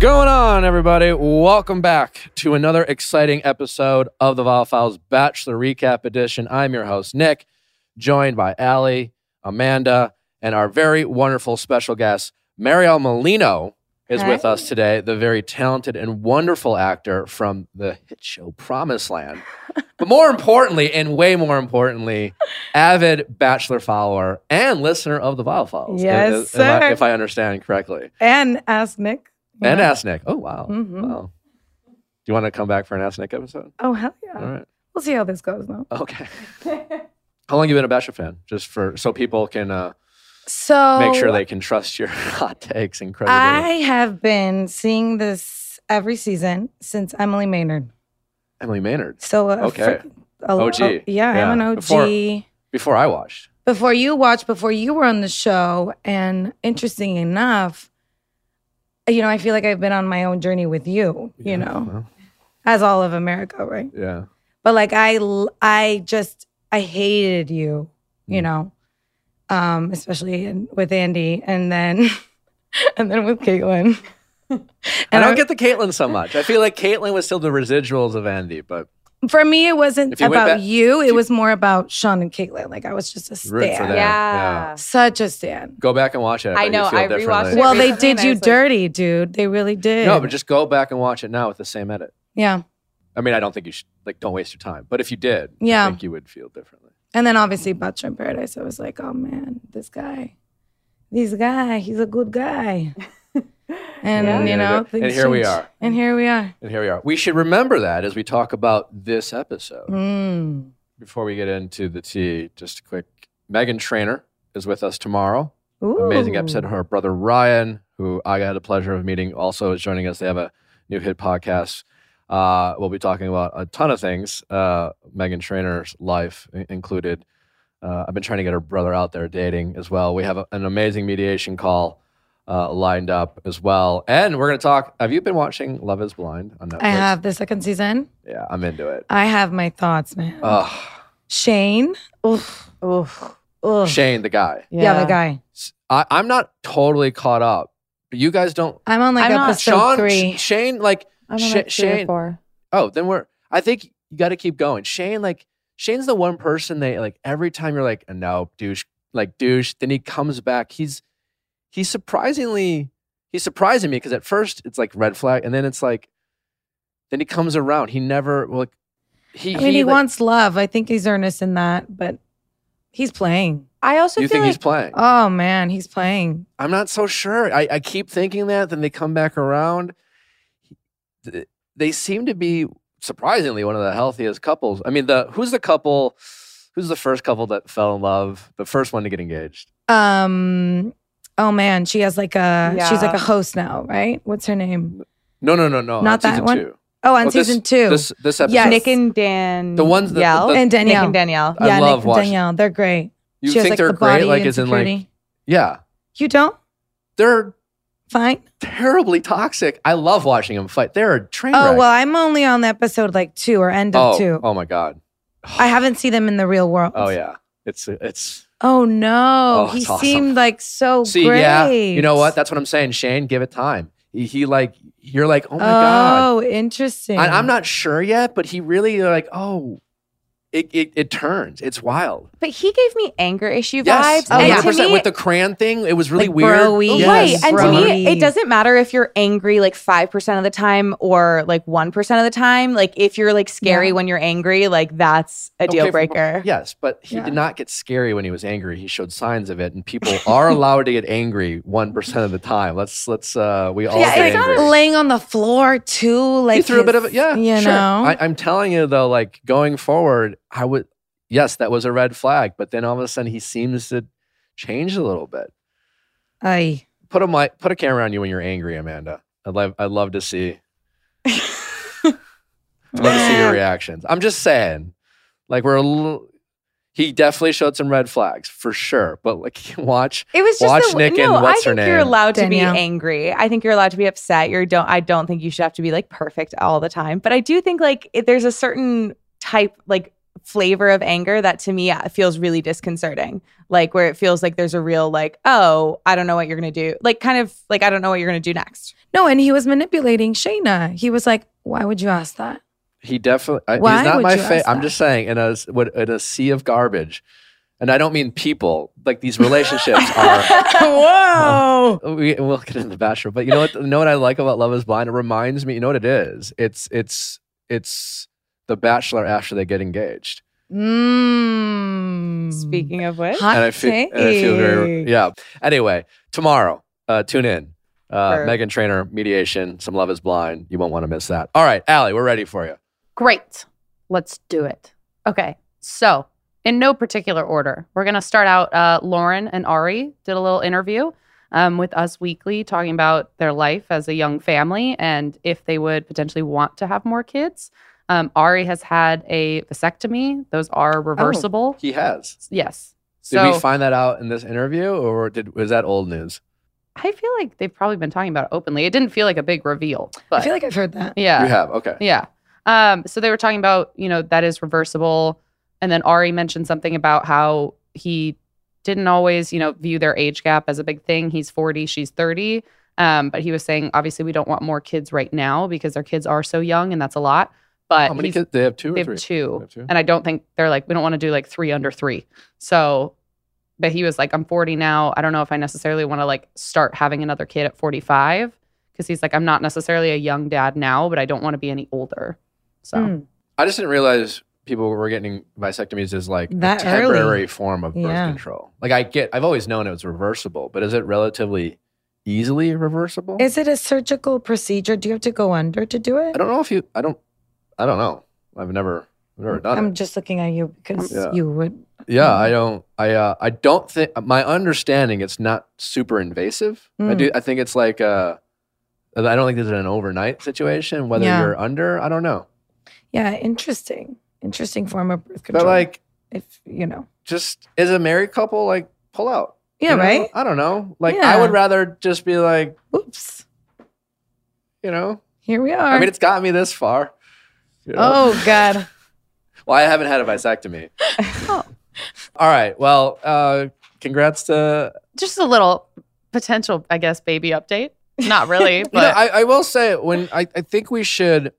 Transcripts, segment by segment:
going on, everybody? Welcome back to another exciting episode of the Viall Files Bachelor Recap Edition. I'm your host, Nick, joined by Allie, Amanda, and our very wonderful special guest, Mariel Molino, is with us today, the very talented and wonderful actor from the hit show Promised Land. but more importantly, and way more importantly, avid Bachelor follower and listener of the Viall Files. Yes, if, if I, if I understand correctly. and ask Nick. And know? Ask Nick. Oh, wow. Mhm. Wow. Do you want to come back for an Ask Nick episode? Oh hell yeah! All right. We'll see how this goes though. Okay. How long you been a Bachelor fan? Just for so people can uh, So make sure they can trust your hot takes and I have been seeing this every season since Emily Maynard. Emily Maynard. So uh, Okay. a- OG. oh, yeah, I'm an OG. Before- Before, Before I watched. Before you watched, before you were on the show, and interesting enough, you know, I feel like I've been on my own journey with you. Yeah, You know, well, as all of America, right? yeah. but like I, I just I hated you, you Mm. know, um, especially in, with Andi, and then and then with Kaitlyn. I don't get the Kaitlyn so much. I feel like Kaitlyn was still the residuals of Andi, but for me, it wasn't you about back- you. It you- was more about Shawn and Kaitlyn. Like I was just a root stan, them. Yeah. such a stan. Go back and watch it. I bet know, You feel I rewatched it. Well, they did you was like- dirty, dude. They really did. No, but just go back and watch it now with the same edit. yeah. I mean, I don't think you should like. Don't waste your time. But if you did, Yeah. I think you would feel differently. And then obviously Bachelor in Paradise. I was like, oh man, this guy, this guy, he's a good guy. And Yeah. you know, and things here we are. And here we are. And here we are. We should remember that as we talk about this episode. Mm. Before we get into the tea, just a quick Meghan Trainor is with us tomorrow. Ooh. Amazing episode. Her brother Ryan, who I had the pleasure of meeting, also is joining us. They have a new hit podcast. Uh, we'll be talking about a ton of things. Uh, Meghan Trainor's life included. Uh, I've been trying to get her brother out there dating as well. We have a- an amazing mediation call uh, lined up as well. And we're going to talk. Have you been watching Love is Blind on Netflix? I have the second season. Yeah, I'm into it. I have my thoughts, man. Ugh. Shane. Oof. Oof. Ugh. Shane, the guy. Yeah. the guy. I, I'm not totally caught up. But you guys don't. I'm on like I'm not- episode Sean, three. Sh- Shane, like, I'm Sh- on like three or Shane- four. oh, then we're. I think you got to keep going. Shane, like, Shane's the one person they like. Every time you're like, no, douche, like douche. Then he comes back. He's he's surprisingly he's surprising me because at first it's like red flag, and then it's like, then he comes around. He never like. He, I mean, he, like- wants love. I think he's earnest in that, but he's playing. I also You feel think like he's playing? Oh man, he's playing. I'm not so sure. I, I keep thinking that, then they come back around. They seem to be surprisingly one of the healthiest couples. I mean, the who's the couple? Who's the first couple that fell in love? The first one to get engaged. Um. Oh man, she has like a. She's like a host now, right? What's her name? No, no, no, no. Not on that season one? Two. Oh, on Well, this- season two. This this episode. Yes. Nick and Dan. The ones that- the- the- and Danielle. Nick and Danielle. I yeah, love Nick and Danielle. They're great. you she has think like they're the great? body Like, and in like, security. yeah, You don't? they're Fine. terribly toxic. I love watching them fight. They're a train Oh wreck. well, I'm only on episode like two or end of oh, two. oh my god. I haven't seen them in the real world. Oh yeah, it's it's Oh no, Oh, he awesome. seemed like so See, great. yeah, you know what? That's what I'm saying. Shane, give it time. He, he like, you're like, oh my god. Oh, interesting. I, I'm not sure yet, but he really like, oh, it it, it turns. It's wild. But he gave me anger issue Yes, vibes. Oh, yeah. 100% me, with the crayon thing. It was really Like weird. bro-y. Yes. Right. And to me, it doesn't matter if you're angry like 5% of the time or like 1% of the time. Like if you're like scary Yeah. when you're angry, like that's a Okay, deal for- breaker. Yes, but he Yeah. did not get scary when he was angry. He showed signs of it, and people are allowed to get angry one percent of the time. Let's let's uh we all Yeah, get it's angry. not laying on the floor too. Like he threw a bit of it. Yeah, you sure. know. I, I'm telling you though, like going forward, I would. Yes, that was a red flag, but then all of a sudden he seems to change a little bit. I Put a mic, put a camera on you when you're angry, Amanda. I'd love, I'd love to see. I'd love to see your reactions. I'm just saying, like we're a little. He definitely showed some red flags for sure, but like watch. It was just Watch the, Nick no. and what's I her think you're allowed to Danielle. be angry. I think you're allowed to be upset. You're don't. I don't think you should have to be like perfect all the time. But I do think like if there's a certain type like flavor of anger that to me uh, feels really disconcerting. Like where it feels like there's a real like, oh, I don't know what you're gonna do. Like kind of like I don't know what you're gonna do next. No, and he was manipulating Shaina. He was like, "Why would you ask that?" He definitely. I- Why he's not would my you favorite. ask I'm that? just saying, in a what in a sea of garbage, and I don't mean people. Like these relationships are. Whoa! we, we'll get into the Bachelor, but you know what? You know what I like about Love Is Blind? It reminds me. You know what it is? It's it's it's the Bachelor after they get engaged, Mm. Speaking of which, hot and I feel and I feel very take. yeah. Anyway, tomorrow, uh, tune in. Uh, Sure. Meghan Trainor mediation. Some Love Is Blind. You won't want to miss that. All right, Allie, we're ready for you. Great. Let's do it. Okay. So, in no particular order, we're going to start out. Uh, Lauren and Arie did a little interview um, with Us Weekly talking about their life as a young family and if they would potentially want to have more kids. Um, Arie has had a vasectomy, those are reversible. He has. Yes. Did So, we find that out in this interview, or did was that old news? I feel like they've probably been talking about it openly. It didn't feel like a big reveal. But I feel like I've heard that. yeah. You have. Okay. Yeah. Um, so they were talking about, you know, that is reversible. And then Arie mentioned something about how he didn't always, you know, view their age gap as a big thing. He's 40, she's 30. Um, but he was saying, obviously, we don't want more kids right now because their kids are so young and that's a lot. But How many kids? They have two or they three. have two. They have two? And I don't think they're like, we don't want to do like three under three. So, but he was like, I'm 40 now. I don't know if I necessarily want to like start having another kid at 45 because he's like, I'm not necessarily a young dad now, but I don't want to be any older. So, Mm. I just didn't realize people were getting vasectomies as like That a temporary early. form of birth Yeah. control. Like I get, I've always known it was reversible, but is it relatively easily reversible? Is it a surgical procedure? Do you have to go under to do it? I don't know if you. I don't. I don't know. I've never, I've never done I'm it. just looking at you because Yeah. you would. Yeah, I don't. I. Uh, I don't think. My understanding, it's not super invasive. I Mm. do. I think it's like. Uh, I don't think this is an overnight situation. Whether Yeah. you're under, I don't know. Yeah, interesting. Interesting form of birth control. But like, if you know. just as a married couple, like pull out. Yeah, you know? right? I don't know. Like, I would rather just be like, Oops. you know. Here we are. I mean, it's got me this far. You know? oh God. Well, I haven't had a vasectomy. Oh. All right. Well, uh, congrats to. just a little potential, I guess, baby update. Not really, You know, but I, I will say when I, I think we should.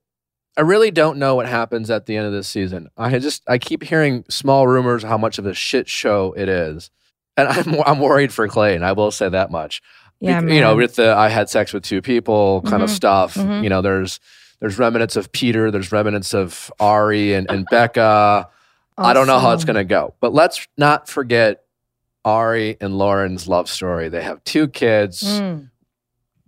I really don't know what happens at the end of this season. I just I keep hearing small rumors how much of a shit show it is, and I'm I'm worried for Clayton. I will say that much. Yeah, Bec- you know, with the I had sex with two people kind of Mhm, stuff. mhm. You know, there's there's remnants of Peter, there's remnants of Arie and, and Becca. I don't know how it's going to go. But let's not forget Arie and Lauren's love story. They have two kids. Mm.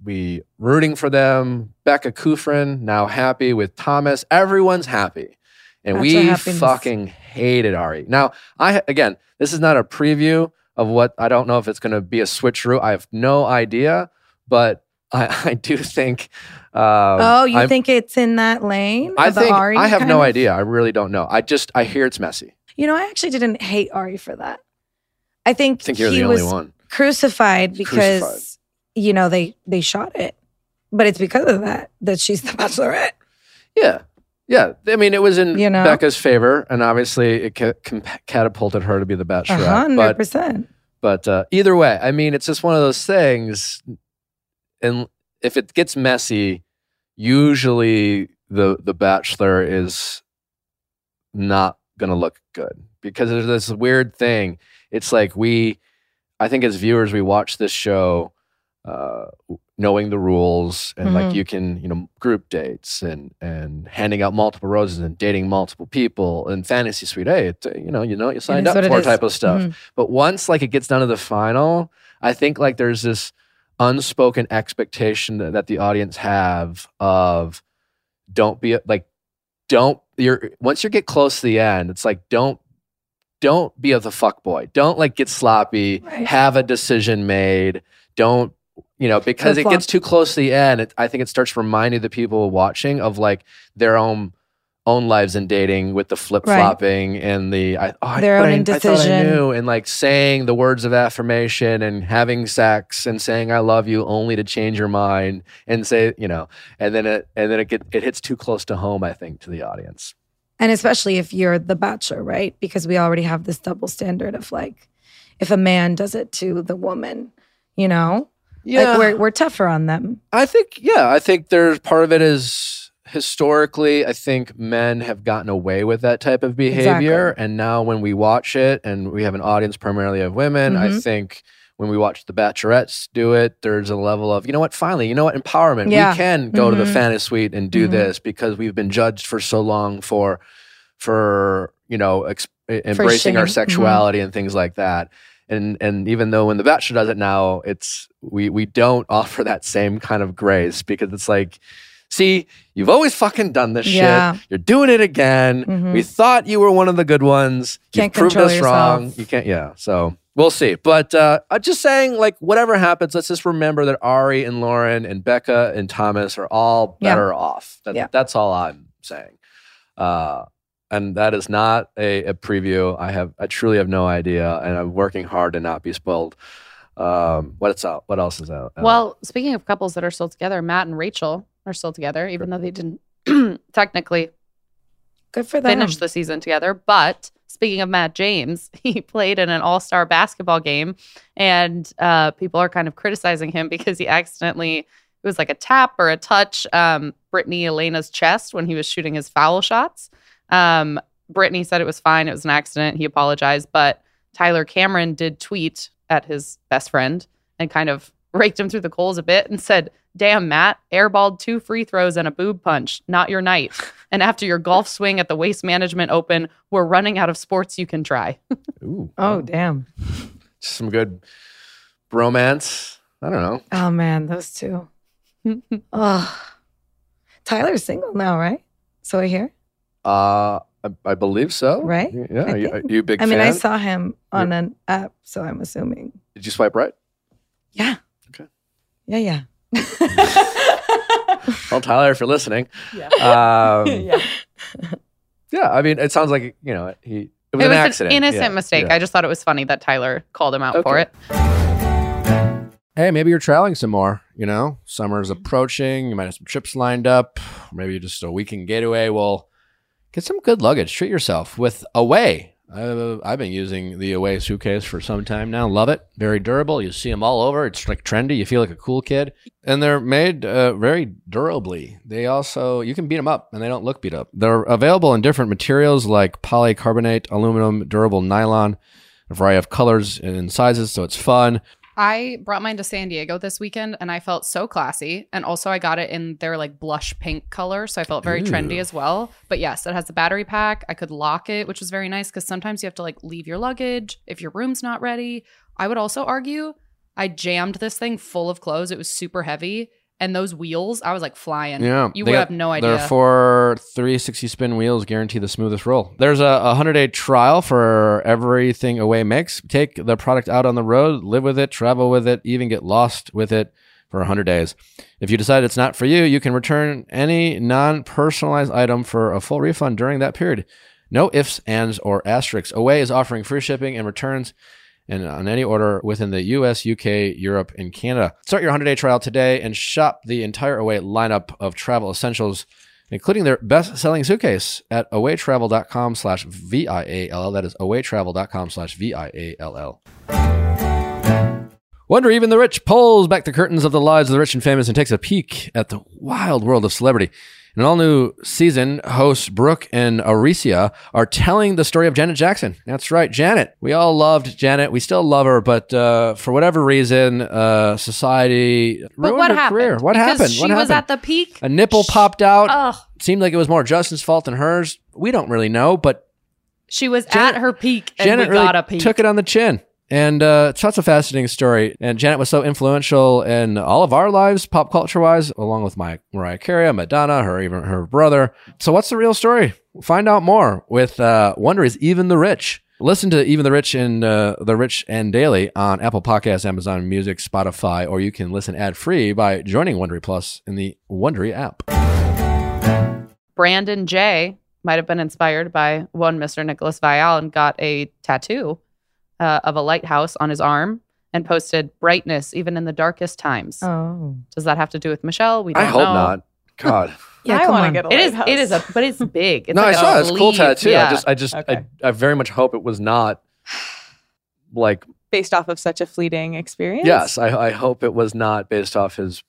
We rooting for them. Becca Kufrin now happy with Thomas. Everyone's happy. And That's we fucking hated Arie. Now, I again, this is not a preview of what I don't know if it's going to be a switcheroo. I have no idea, but I, I do think. Um, Oh, you I'm- think it's in that lane? I think I have no of? idea. I really don't know. I just I hear it's messy. You know, I actually didn't hate Arie for that. I think, I think he was one. crucified because Crucified. you know they they shot it, but it's because of that that she's the Bachelorette. Yeah. Yeah. I mean, it was in You know? Becca's favor, and obviously it ca- com- catapulted her to be the bachelorette. hundred But, percent. but uh, either way, I mean, it's just one of those things. And if it gets messy, usually the the bachelor is not going to look good because there's this weird thing. It's like we, I think as viewers, we watch this show uh, knowing the rules and like Mhm. you can, you know, group dates and and handing out multiple roses and dating multiple people and fantasy suite. Hey, it, you know, you know what you signed up for is. type of stuff. Mhm. But once like it gets down to the final, I think like there's this unspoken expectation that, that the audience have of don't be like don't you're once you get close to the end, it's like don't don't be a the fuck boy. Don't like get sloppy. Right. Have a decision made. Don't you know because it gets too close to the end. It, I think it starts reminding the people watching of like their own own lives in dating with the flip flopping and the I, oh, I, Their but own I, I thought I knew and like saying the words of affirmation and having sex and saying I love you only to change your mind and say you know and then it and then it get it hits too close to home I think to the audience. And especially if you're the bachelor, right? Because we already have this double standard of like, if a man does it to the woman, you know, like we're we're tougher on them. I think, yeah, I think there's part of it is historically, I think men have gotten away with that type of behavior. Exactly. And now when we watch it and we have an audience primarily of women, I Mhm. think when we watch the bachelorettes do it, there's a level of, you know what, finally, you know what, empowerment. Yeah. We can go to the Mhm. fantasy suite and do Mhm. this because we've been judged for so long for, for, you know, ex- embracing our. Mhm. sexuality and things like that and and even though when the bachelor does it now it's we we don't offer that same kind of grace because it's like see you've always fucking done this Yeah. shit you're doing it again Mhm. we thought you were one of the good ones Can't you've proved control us wrong you can't yeah so we'll see but uh i'm just saying like whatever happens let's just remember that arie and lauren and becca and thomas are all Yeah. better off that, Yeah. that's all i'm saying uh and that is not a, a preview. I have I truly have no idea, and I'm working hard to not be spoiled. Um, what's out? What else is out? Uh, Well, speaking of couples that are still together, Matt and Rachel are still together, even though they didn't technically Good for them. finish the season together. But speaking of Matt James, he played in an all star basketball game, and uh, people are kind of criticizing him because he accidentally, it was like a tap or a touch, um, Brittany Elena's chest when he was shooting his foul shots. Um, Brittany said it was fine, it was an accident. He apologized. But Tyler Cameron did tweet at his best friend and kind of raked him through the coals a bit and said, Damn, Matt, airballed two free throws and a boob punch. Not your night. And after your golf swing at the Waste Management Open, we're running out of sports you can try. ooh, Oh damn. some good bromance. I don't know. Oh man, those two. Oh, Tyler's single now, right? So I hear. Uh, I, I believe so. Right? Yeah. I Are you, are you a big I mean, I saw him on an app, so I'm assuming. Did you swipe right? Yeah. Okay. Yeah, yeah. Well, Tyler, if you're listening, Yeah. um, yeah. yeah. I mean, it sounds like you know he. It was it an was accident. an innocent Yeah, mistake. yeah. I just thought it was funny that Tyler called him out for it. hey, maybe you're traveling some more. You know, summer's approaching. You might have some trips lined up. Maybe just a weekend getaway. Well, get some good luggage. Treat yourself with Away. I've been using the Away suitcase for some time now. Love it. Very durable. You see them all over. It's like trendy. You feel like a cool kid. And they're made uh, very durably. They also, you can beat them up and they don't look beat up. They're available in different materials like polycarbonate, aluminum, durable nylon, a variety of colors and sizes. So it's fun. I brought mine to San Diego this weekend and I felt so classy. And also, I got it in their like blush pink color. So I felt very trendy as well. But yes, it has the battery pack. I could lock it, which was very nice because sometimes you have to like leave your luggage if your room's not ready. I would also argue I jammed this thing full of clothes. It was super heavy. And those wheels, I was like flying. Yeah, You would got- have no idea. Their four 360 spin wheels guarantee the smoothest roll. There's a 100 day trial for everything Away makes. Take the product out on the road, live with it, travel with it, even get lost with it for 100 days. If you decide it's not for you, you can return any non personalized item for a full refund during that period. No ifs, ands, or asterisks. Away is offering free shipping and returns and on any order within the US, UK, Europe, and Canada. Start your 100 day trial today and shop the entire Away lineup of travel essentials, including their best selling suitcase at awaytravel.com slash V-I-A-L-L. That is awaytravel.com slash V-I-A-L-L. Wondery Even the Rich pulls back the curtains of the lives of the rich and famous and takes a peek at the wild world of celebrity. In an all new season, hosts Brooke and Aricia are telling the story of Janet Jackson. That's right, Janet. We all loved Janet. We still love her, but uh, for whatever reason, uh, society but ruined what her happened? career. What Because happened? She what was happened? at the peak. a nipple popped out. Ugh. Seemed like it was more Justin's fault than hers. We don't really know, but She was Janet- at her peak and Janet we really got a peak. took it on the chin. And uh, it's such a fascinating story. And Janet was so influential in all of our lives, pop culture wise, along with my Mariah Carey, Madonna, her even her brother. So what's the real story? Find out more with uh, Wondery's Even the Rich. Listen to Even the Rich and uh, the Rich and Daily on Apple Podcasts, Amazon Music, Spotify, or you can listen ad free by joining Wondery Plus in the Wondery app. Brandon J might have been inspired by one Mr. Nicholas Viall and got a tattoo uh, of a lighthouse on his arm and posted brightness even in the darkest times. Oh. Does that have to do with Michelle? We don't I hope know. not. God, Yeah, I want to on. get a It is. lighthouse. It is a. But it's big. It's no, like I saw a it. It's a cool tattoo. Yeah. I just, I just, Okay. I, I very much hope it was not like. based off of such a fleeting experience. Yes, I, I hope it was not based off his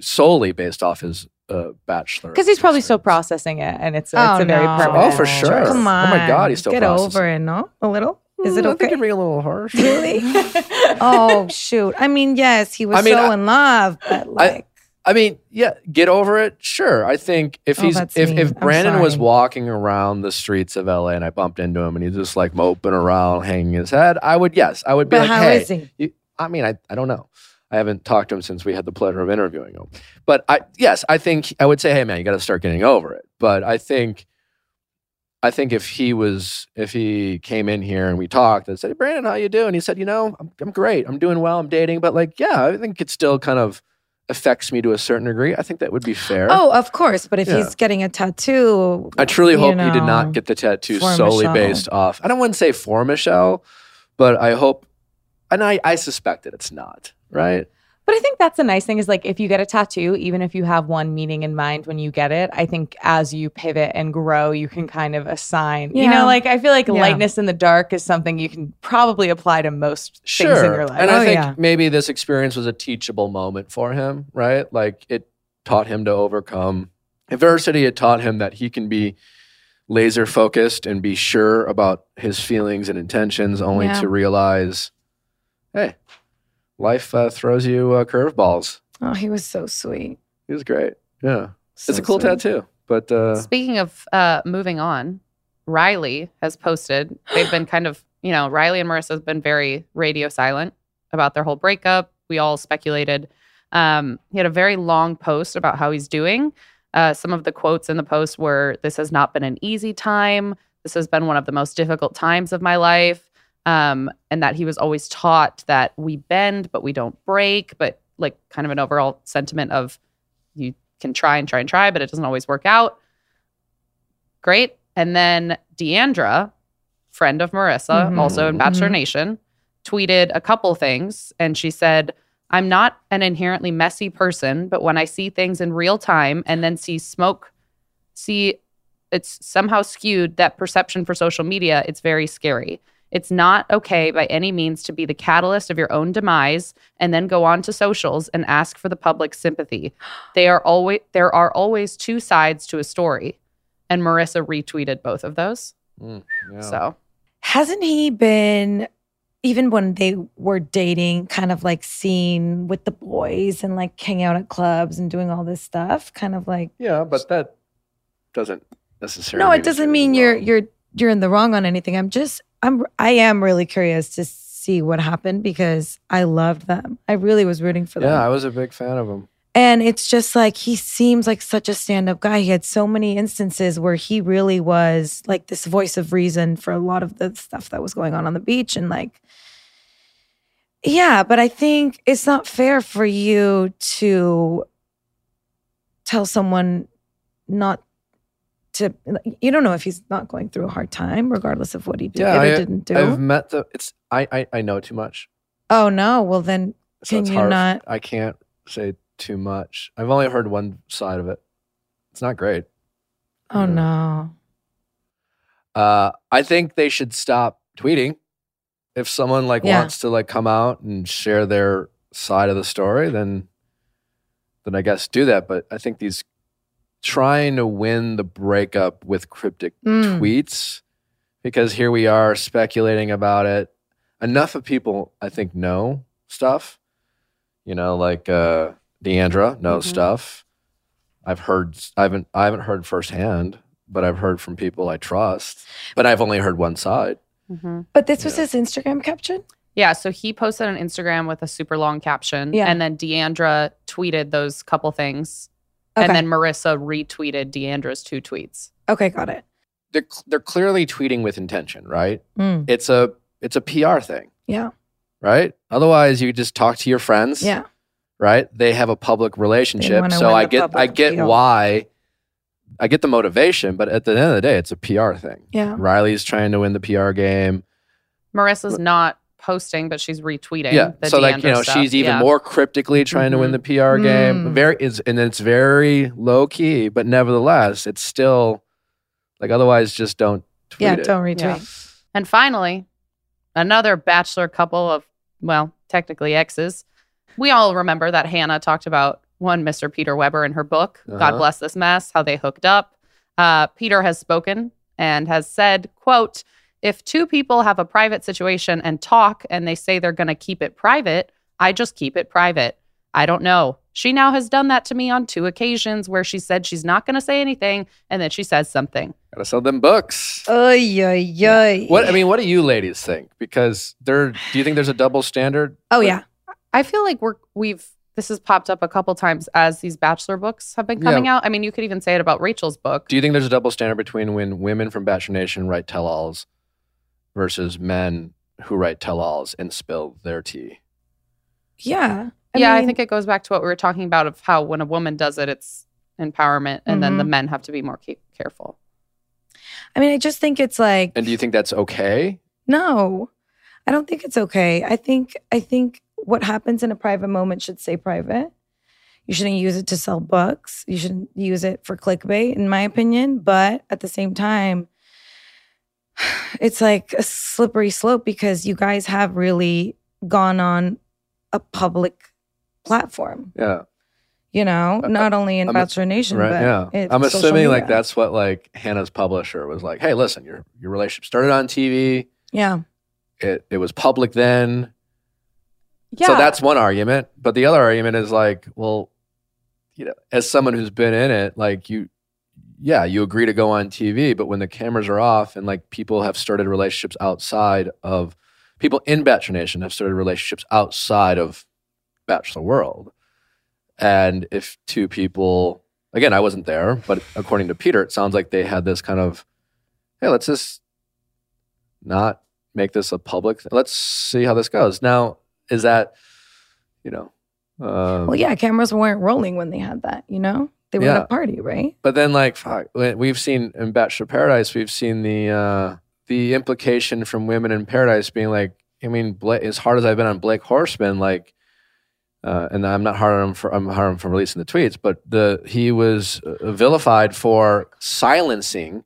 solely based off his uh, bachelor. because he's probably still processing it, and it's, Oh, it's a very no. permanent. Oh, for choice. sure. Come on. Oh my God, he's still Get processing. over it, no? A little? Is it Mm, I think okay? you're being a little harsh. Really? oh shoot. I mean, yes, he was I mean, so I- in love, but like I mean, yeah, get over it. Sure. I think if Oh, he's if, mean. if Brandon was walking around the streets of LA and I bumped into him and he's just like moping around, hanging his head, I would yes, I would be but like, how hey. is he? You- I mean, I, I don't know. I haven't talked to him since we had the pleasure of interviewing him. But I yes, I think I would say, hey man, you got to start getting over it. But I think I think if he was if he came in here and we talked and said, hey, Brandon, how you doing? He said, you know, I'm, I'm great. I'm doing well. I'm dating. But like, yeah, I think it still kind of affects me to a certain degree. I think that would be fair. Oh, of course. But if Yeah. he's getting a tattoo, I truly hope he did not get the tattoo solely Michelle. based off. I don't want to say for Michelle, but I hope, and I, I suspect that it's not right. But I think that's the nice thing is like if you get a tattoo, even if you have one meaning in mind when you get it, I think as you pivot and grow, you can kind of assign. You know, like I feel like Yeah. lightness in the dark is something you can probably apply to most things in your life. And Oh, I think yeah. maybe this experience was a teachable moment for him, right? Like it taught him to overcome adversity. It taught him that he can be laser focused and be sure about his feelings and intentions, only Yeah. to realize, hey, life uh, throws you uh, curveballs. Oh, he was so sweet. He was great. Yeah. So it's a cool sweet. tattoo. But uh, Speaking of uh, moving on, Riley has posted. They've been kind of, you know, Riley and Maurissa have been very radio silent about their whole breakup. We all speculated. Um, he had a very long post about how he's doing. Uh, some of the quotes in the post were, "This has not been an easy time. This has been one of the most difficult times of my life." Um, and that he was always taught that we bend, but we don't break. But like, kind of an overall sentiment of you can try and try and try, but it doesn't always work out. Great. And then Deandra, friend of Maurissa, Mhm, also in Bachelor mhm. Nation, tweeted a couple things. And she said, I'm not an inherently messy person, but when I see things in real time and then see smoke, see it's somehow skewed that perception for social media, it's very scary. It's not okay by any means to be the catalyst of your own demise and then go on to socials and ask for the public's sympathy. They are always there are always two sides to a story. And Maurissa retweeted both of those. mm, yeah. So Hasn't he been, even when they were dating, kind of like seen with the boys and like hanging out at clubs and doing all this stuff? Kind of like, yeah, but that doesn't necessarily. no, it it's doesn't mean you're wrong. you're you're in the wrong on anything. I'm just I'm I am really curious to see what happened because I loved them. I really was rooting for them. Yeah, I was a big fan of him. And it's just like he seems like such a stand-up guy. He had so many instances where he really was like this voice of reason for a lot of the stuff that was going on on the beach and like yeah, but I think it's not fair for you to tell someone not to you don't know if he's not going through a hard time regardless of what he did Yeah, or I- didn't do. I've met the. It's I I, I know too much. oh no, well then So Can you hard. not- I can't say too much. I've only heard one side of it. It's not great. oh no. Uh, I think they should stop tweeting. If someone like Yeah. wants to like come out and share their side of the story, then then I guess do that. But I think these trying to win the breakup with cryptic Mm. tweets, because here we are speculating about it. Enough of people, I think, know stuff. You know, like uh, Deandra knows Mhm. stuff. I've heard. I haven't. I haven't heard firsthand, but I've heard from people I trust. But I've only heard one side. mhm. But this was Yeah. his Instagram caption? yeah, so he posted on Instagram with a super long caption. Yeah. And then Deandra tweeted those couple things. Okay. And then Maurissa retweeted Deandra's two tweets. okay, got it. They're they're clearly tweeting with intention, right? Mm, It's a it's a PR thing, yeah. right? Otherwise, you just talk to your friends. Yeah. right? They have a public relationship. So I get I get appeal. why I get the motivation, but at the end of the day, it's a PR thing. Yeah. Riley's trying to win the PR game. Maurissa's not posting, but she's retweeting. yeah. The So like you know, stuff. she's even Yeah. more cryptically trying to win the PR game. Mm. Very is and then it's very low key, but nevertheless, it's still like otherwise just don't tweet Yeah, it. don't retweet. Yeah. And finally, another bachelor couple of, well, technically exes. We all remember that Hannah talked about one Mr. Peter Weber in her book, God Uh-huh. Bless This Mess, how they hooked up. Uh, Peter has spoken and has said, quote, if two people have a private situation and talk and they say they're going to keep it private, I just keep it private. I don't know. She now has done that to me on two occasions where she said she's not going to say anything and then she says something. Gotta sell them books. Oy, oy, oy. What I mean, what do you ladies think? Because there, do you think there's a double standard? Oh yeah. I feel like we're we've this has popped up a couple times as these bachelor books have been coming out. I mean, you could even say it about Rachel's book. Do you think there's a double standard between when women from Bachelor Nation write tell-alls versus men who write tell-alls and spill their tea? Yeah. yeah, I think it goes back to what we were talking about of how when a woman does it, it's empowerment, and then the Mhm. men have to be more ca- careful. I mean, I just think it's like And do you think that's okay? no. I don't think it's okay. I think I think what happens in a private moment should stay private. You shouldn't use it to sell books. You shouldn't use it for clickbait, in my opinion. But at the same time, it's like a slippery slope because you guys have really gone on a public platform. Yeah, You know, not only in I'm- Bachelor Nation, right. but Yeah, it's I'm assuming like that's what like Hannah's publisher was like. Hey, listen, your your relationship started on TV. Yeah, It it was public then. Yeah. So that's one argument. But the other argument is like, well, you know, as someone who's been in it, like you, yeah, you agree to go on TV, but when the cameras are off and like people have started relationships outside of people in Bachelor Nation have started relationships outside of Bachelor World. And if two people, again, I wasn't there, but according to Peter, it sounds like they had this kind of, hey, let's just not make this a public. Let's see how this goes. Now, is that, you know, um, well, yeah, cameras weren't rolling when they had that. You know, they were at a party, right? But then, like, fuck, we- we've seen in Bachelor Paradise, we've seen the uh, the implication from women in Paradise being like, I mean, Bla as hard as I've been on Blake Horstmann, like, uh, and I'm not hard on him for I'm hard on him for releasing the tweets, but the he was uh, vilified for silencing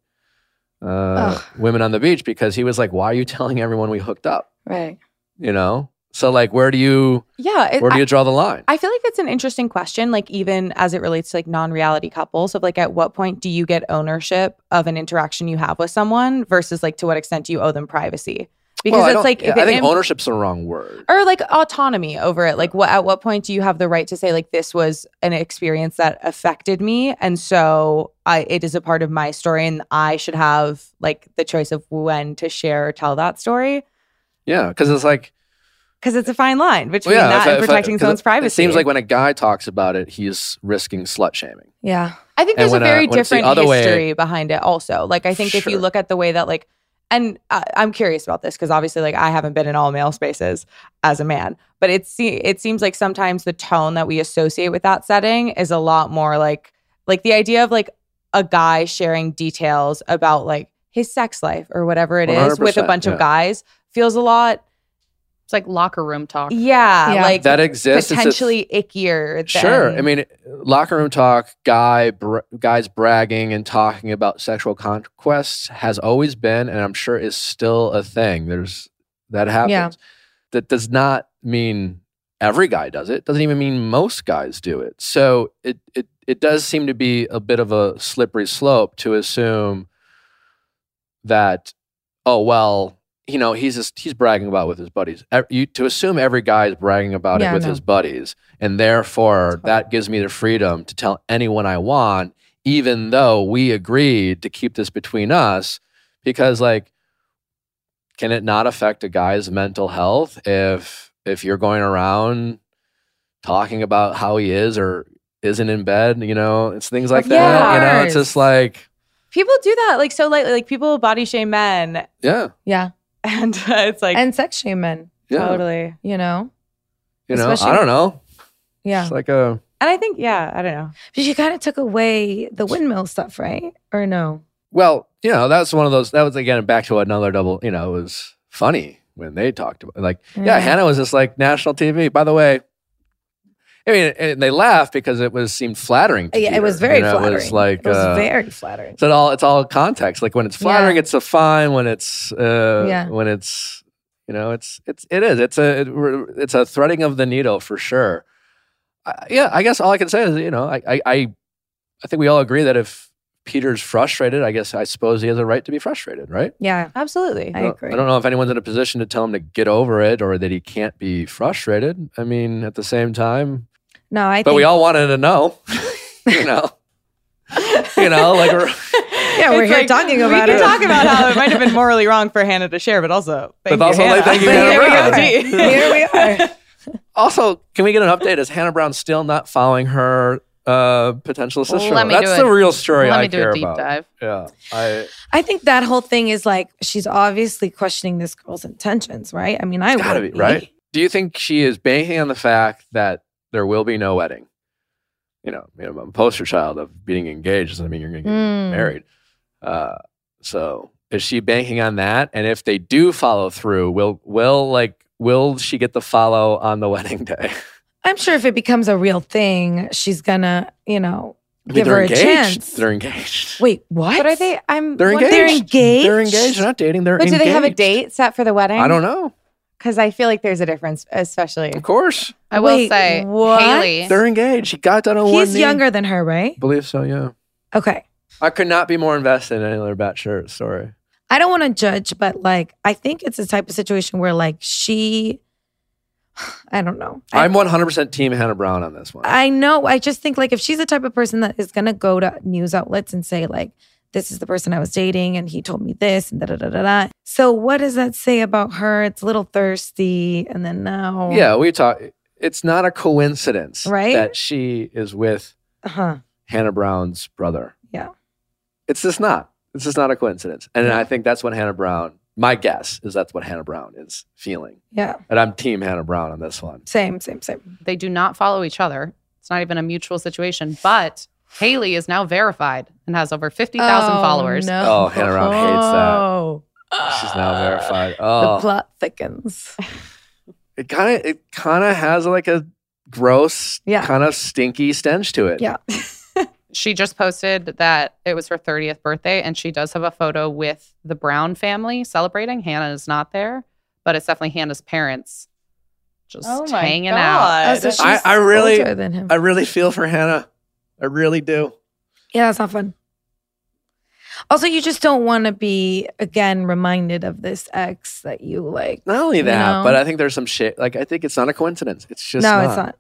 uh, women on the beach because he was like, "Why are you telling everyone we hooked up?" Right. You know. So like, where do you yeah. it- where do I- you draw the line? I feel like it's an interesting question, like even as it relates to like non-reality couples of like at what point do you get ownership of an interaction you have with someone versus like to what extent do you owe them privacy? Because Well, it's like yeah, if I think ownership's the wrong word. or like autonomy over it. Like what at what point do you have the right to say like this was an experience that affected me and so I it is a part of my story and I should have like the choice of when to share or tell that story Yeah, because it's like because it's a fine line between Well, yeah, that if I- and if I- protecting 'cause someone's privacy. It seems like when a guy talks about it, he's risking slut shaming. Yeah. I think And there's a uh, very when it's the different other way- history behind it also. Like I think if you look at the way that like and I, I'm curious about this because obviously like I haven't been in all male spaces as a man, but it se- it seems like sometimes the tone that we associate with that setting is a lot more like like the idea of like a guy sharing details about like his sex life or whatever it is with a bunch yeah. of guys feels a lot It's like locker room talk. yeah, Yeah. like That exists. It's a- potentially ickier than, Sure. I mean, locker room talk, guy, br- guys bragging and talking about sexual conquests has always been, and I'm sure is still a thing. There's that happens. Yeah. That does not mean every guy does it. Doesn't even mean most guys do it. So it it it does seem to be a bit of a slippery slope to assume that oh well you know he's just he's bragging about with his buddies you, to assume every guy is bragging about Yeah, it with no. his buddies and therefore that gives me the freedom to tell anyone i want even though we agreed to keep this between us because like can it not affect a guy's mental health if if you're going around talking about how he is or isn't in bed you know it's things like that you know it's just like people do that like so lightly. Like people body shame men, yeah Yeah. and uh, it's like and sex shame men, yeah totally. you know? you know Especially- i don't know Yeah. it's like a And I think, yeah, I don't know. But you kind of took away the windmill stuff, right? Or no? well you know that's one of those that was again back to another double you know it was funny when they talked about like yeah, Yeah. Hannah was just like national TV. By the way, I mean, and they laughed because it was seemed flattering. To Yeah, it was very You know, flattering. It was like it was uh, very flattering. so it all it's all context. Like when it's flattering, Yeah. it's a fine. When it's uh, Yeah. when it's you know, it's it's it is. It's a it, it's a threading of the needle for sure. I, yeah, I guess all I can say is you know I, I I I think we all agree that if Peter's frustrated, I guess I suppose he has a right to be frustrated, right? Yeah, Absolutely. I don't- agree. I don't know if anyone's in a position to tell him to get over it or that he can't be frustrated. I mean, at the same time, no, I. but think, we all wanted to know, you know, you know, like we're, Yeah, we're It's here like, talking about it. we it. can talk about how it might have been morally wrong for Hannah to share, but also thank But you, also, Hannah. like, thank you, Hannah here we Brown. go. Here we are. also. Can we get an update? Is Hannah Brown still not following her uh, potential sister? Let me That's do the a- real story Let I me do care a deep about. dive. Yeah, I I think that whole thing is like she's obviously questioning this girl's intentions, right? I mean, I gotta would be right. Do you think she is banking on the fact that there will be no wedding? You know, you know, I'm a poster child of being engaged doesn't mean you're going to get Mm. married. Uh, so is she banking on that? And if they do follow through, will will like will she get the follow on the wedding day? I'm sure if it becomes a real thing, she's gonna, you know, I mean, give they're her a chance. They're engaged. Wait, what? But are they? I'm. They're wondering- They're engaged. engaged. They're engaged. They're not dating. They're engaged. But do they have a date set for the wedding? I don't know. Because I feel like there's a difference, especially. Of course, I will Wait, say, what? Haley. they're engaged. He got that on one He's knee. younger than her, right? believe so. Yeah. Okay. I could not be more invested in any other Bachelor story. I don't want to judge, but like, I think it's a type of situation where like she, I don't know. I, I'm 100% team Hannah Brown on this one. I know. I just think like if she's the type of person that is gonna go to news outlets and say like, this is the person I was dating and he told me this and da da da da da. So what does that say about her? It's a little thirsty, and then now, yeah, we talk. It's not a coincidence Right? that she is with huh? Hannah Brown's brother. Yeah. It's just not. It's just not a coincidence. And I think that's what Hannah Brown, my guess is that's what Hannah Brown is feeling. Yeah, And I'm team Hannah Brown on this one. same, same, same. they do not follow each other. It's not even a mutual situation. But Haley is now verified and has over 50,000 followers. No. Oh, Hannah Brown hates that. Oh. She's now verified. Oh. The Oh, plot thickens. it kind of it kind of has like a gross, Yeah. kind of stinky stench to it. Yeah. She just posted that it was her 30th birthday and she does have a photo with the Brown family celebrating. Hannah is not there, but it's definitely Hannah's parents just Oh my hanging out. Oh, so I- I really- older than him. I really feel for Hannah. I really do. yeah, that's not fun. Also, you just don't want to be again reminded of this ex that you like. Not only You that, know? but I think there's some shit. Like I think it's not a coincidence. It's just no, not. it's not.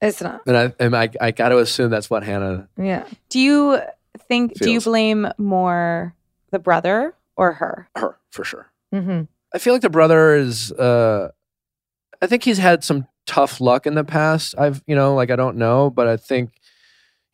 It's not. And I, and I, I got to assume that's what Hannah. Yeah. Do you think? Do you blame more the brother or her? Her for sure. Mm-hmm. I feel like the brother is. uh I think he's had some tough luck in the past. I've you know like I don't know, but I think.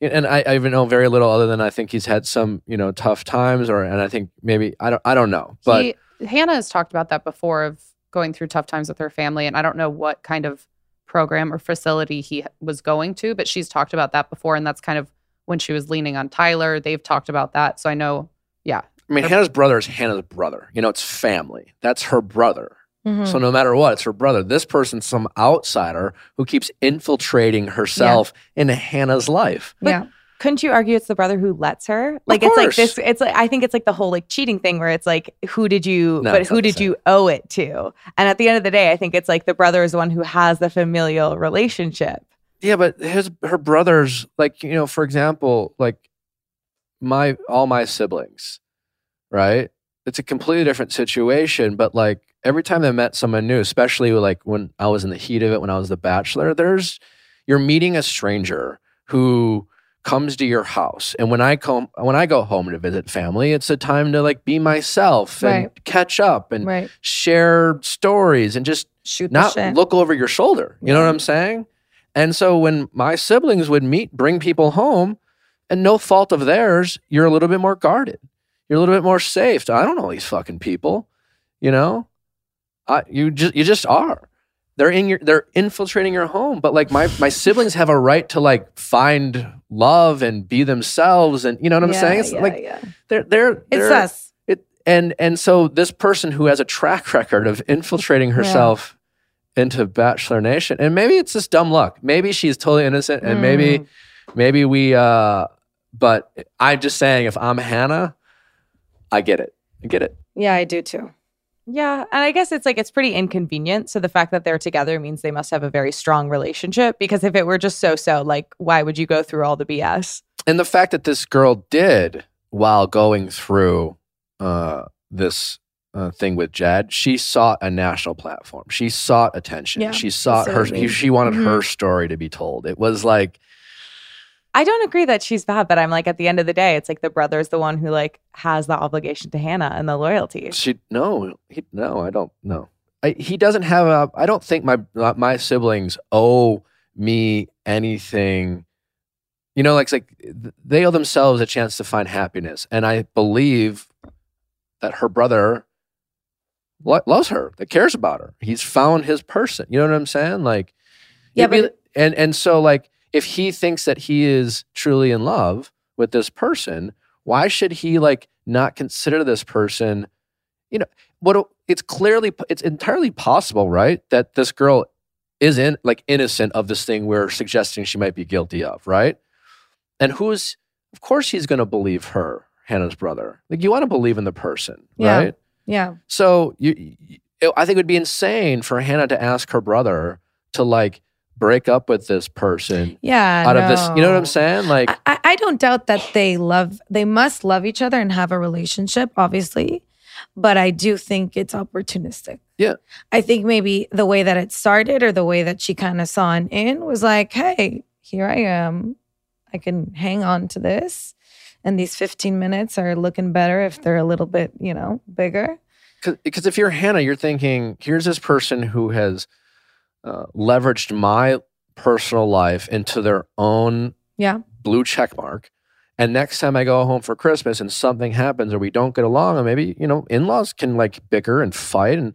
And I, I even know very little other than I think he's had some you know tough times, or and I think maybe I don't I don't know, but He, Hannah has talked about that before of going through tough times with her family. And I don't know what kind of program or facility he was going to, but she's talked about that before. And that's kind of when she was leaning on Tyler. They've talked about that. So I know, yeah. I mean Hannah's brother is Hannah's brother. You know, it's family. That's her brother. Hmm So no matter what, it's her brother. This person's some outsider who keeps infiltrating herself into Hannah's life. yeah. Couldn't you argue it's the brother who lets her? Like it's like this. It's like I think it's like the whole like cheating thing where it's like who did you, No, but who did you owe it to? And at the end of the day, I think it's like the brother is the one who has the familial relationship. Yeah, but his her brothers, like you know, for example, like my all my siblings, right? It's a completely different situation, but like every time I met someone new, especially like when I was in the heat of it, when I was the bachelor, there's you're meeting a stranger who comes to your house, and when I come when I go home to visit family, it's a time to like be myself and Right. catch up and Right. share stories and just Shoot not look over your shoulder. You know what I'm saying? And so when my siblings would meet, bring people home, and no fault of theirs, you're a little bit more guarded. You're a little bit more safe. I don't know these fucking people. You know, I, you just you just are. They're in your they're infiltrating your home. But like my my siblings have a right to like find love and be themselves. And you know what I'm Yeah, saying? It's yeah, like yeah. they're they're It's they're- us. It and and so this person who has a track record of infiltrating herself into Bachelor Nation, and maybe it's just dumb luck. Maybe she's totally innocent, and maybe Mm. maybe we. uh But I'm just saying, if I'm Hannah, I get it. I get it. Yeah, I do too. Yeah. And I guess it's like it's pretty inconvenient. So the fact that they're together means they must have a very strong relationship because if it were just so so, like, why would you go through all the BS? and the fact that this girl did while going through uh, this uh, thing with Jed, she sought a national platform. She sought attention. Yeah, she sought her. She wanted Mhm. her story to be told. It was like I don't agree that she's bad, but I'm like, at the end of the day, it's like the brother is the one who like has the obligation to Hannah and the loyalty. she. No, he, no, I don't. No, I, he doesn't have a. I don't think my uh, my siblings owe me anything. You know, like it's like they owe themselves a chance to find happiness, and I believe that her brother lo- loves her, that cares about her. He's found his person. You know what I'm saying? Like, Yeah, it'd be- but- and and so like if he thinks that he is truly in love with this person, why should he like not consider this person? You know, what it's clearly it's entirely possible, right? That this girl is in like innocent of this thing we're suggesting she might be guilty of, right? And who's of course he's going to believe her, Hannah's brother. Like you want to believe in the person, Yeah. right? Yeah. So you, you, I think it would be insane for Hannah to ask her brother to like break up with this person Yeah. out of this. You know what I'm saying? Like, I, I I don't doubt that they love, they must love each other and have a relationship, obviously. But I do think it's opportunistic. Yeah. I think maybe the way that it started or the way that she kind of saw an in was like, hey, here I am. I can hang on to this. And these 15 minutes are looking better if they're a little bit, you know, bigger. because if you're Hannah, you're thinking, here's this person who has uh, leveraged my personal life into their own Yeah. blue check mark. And next time I go home for Christmas and something happens or we don't get along, and maybe, you know, in laws can like bicker and fight. And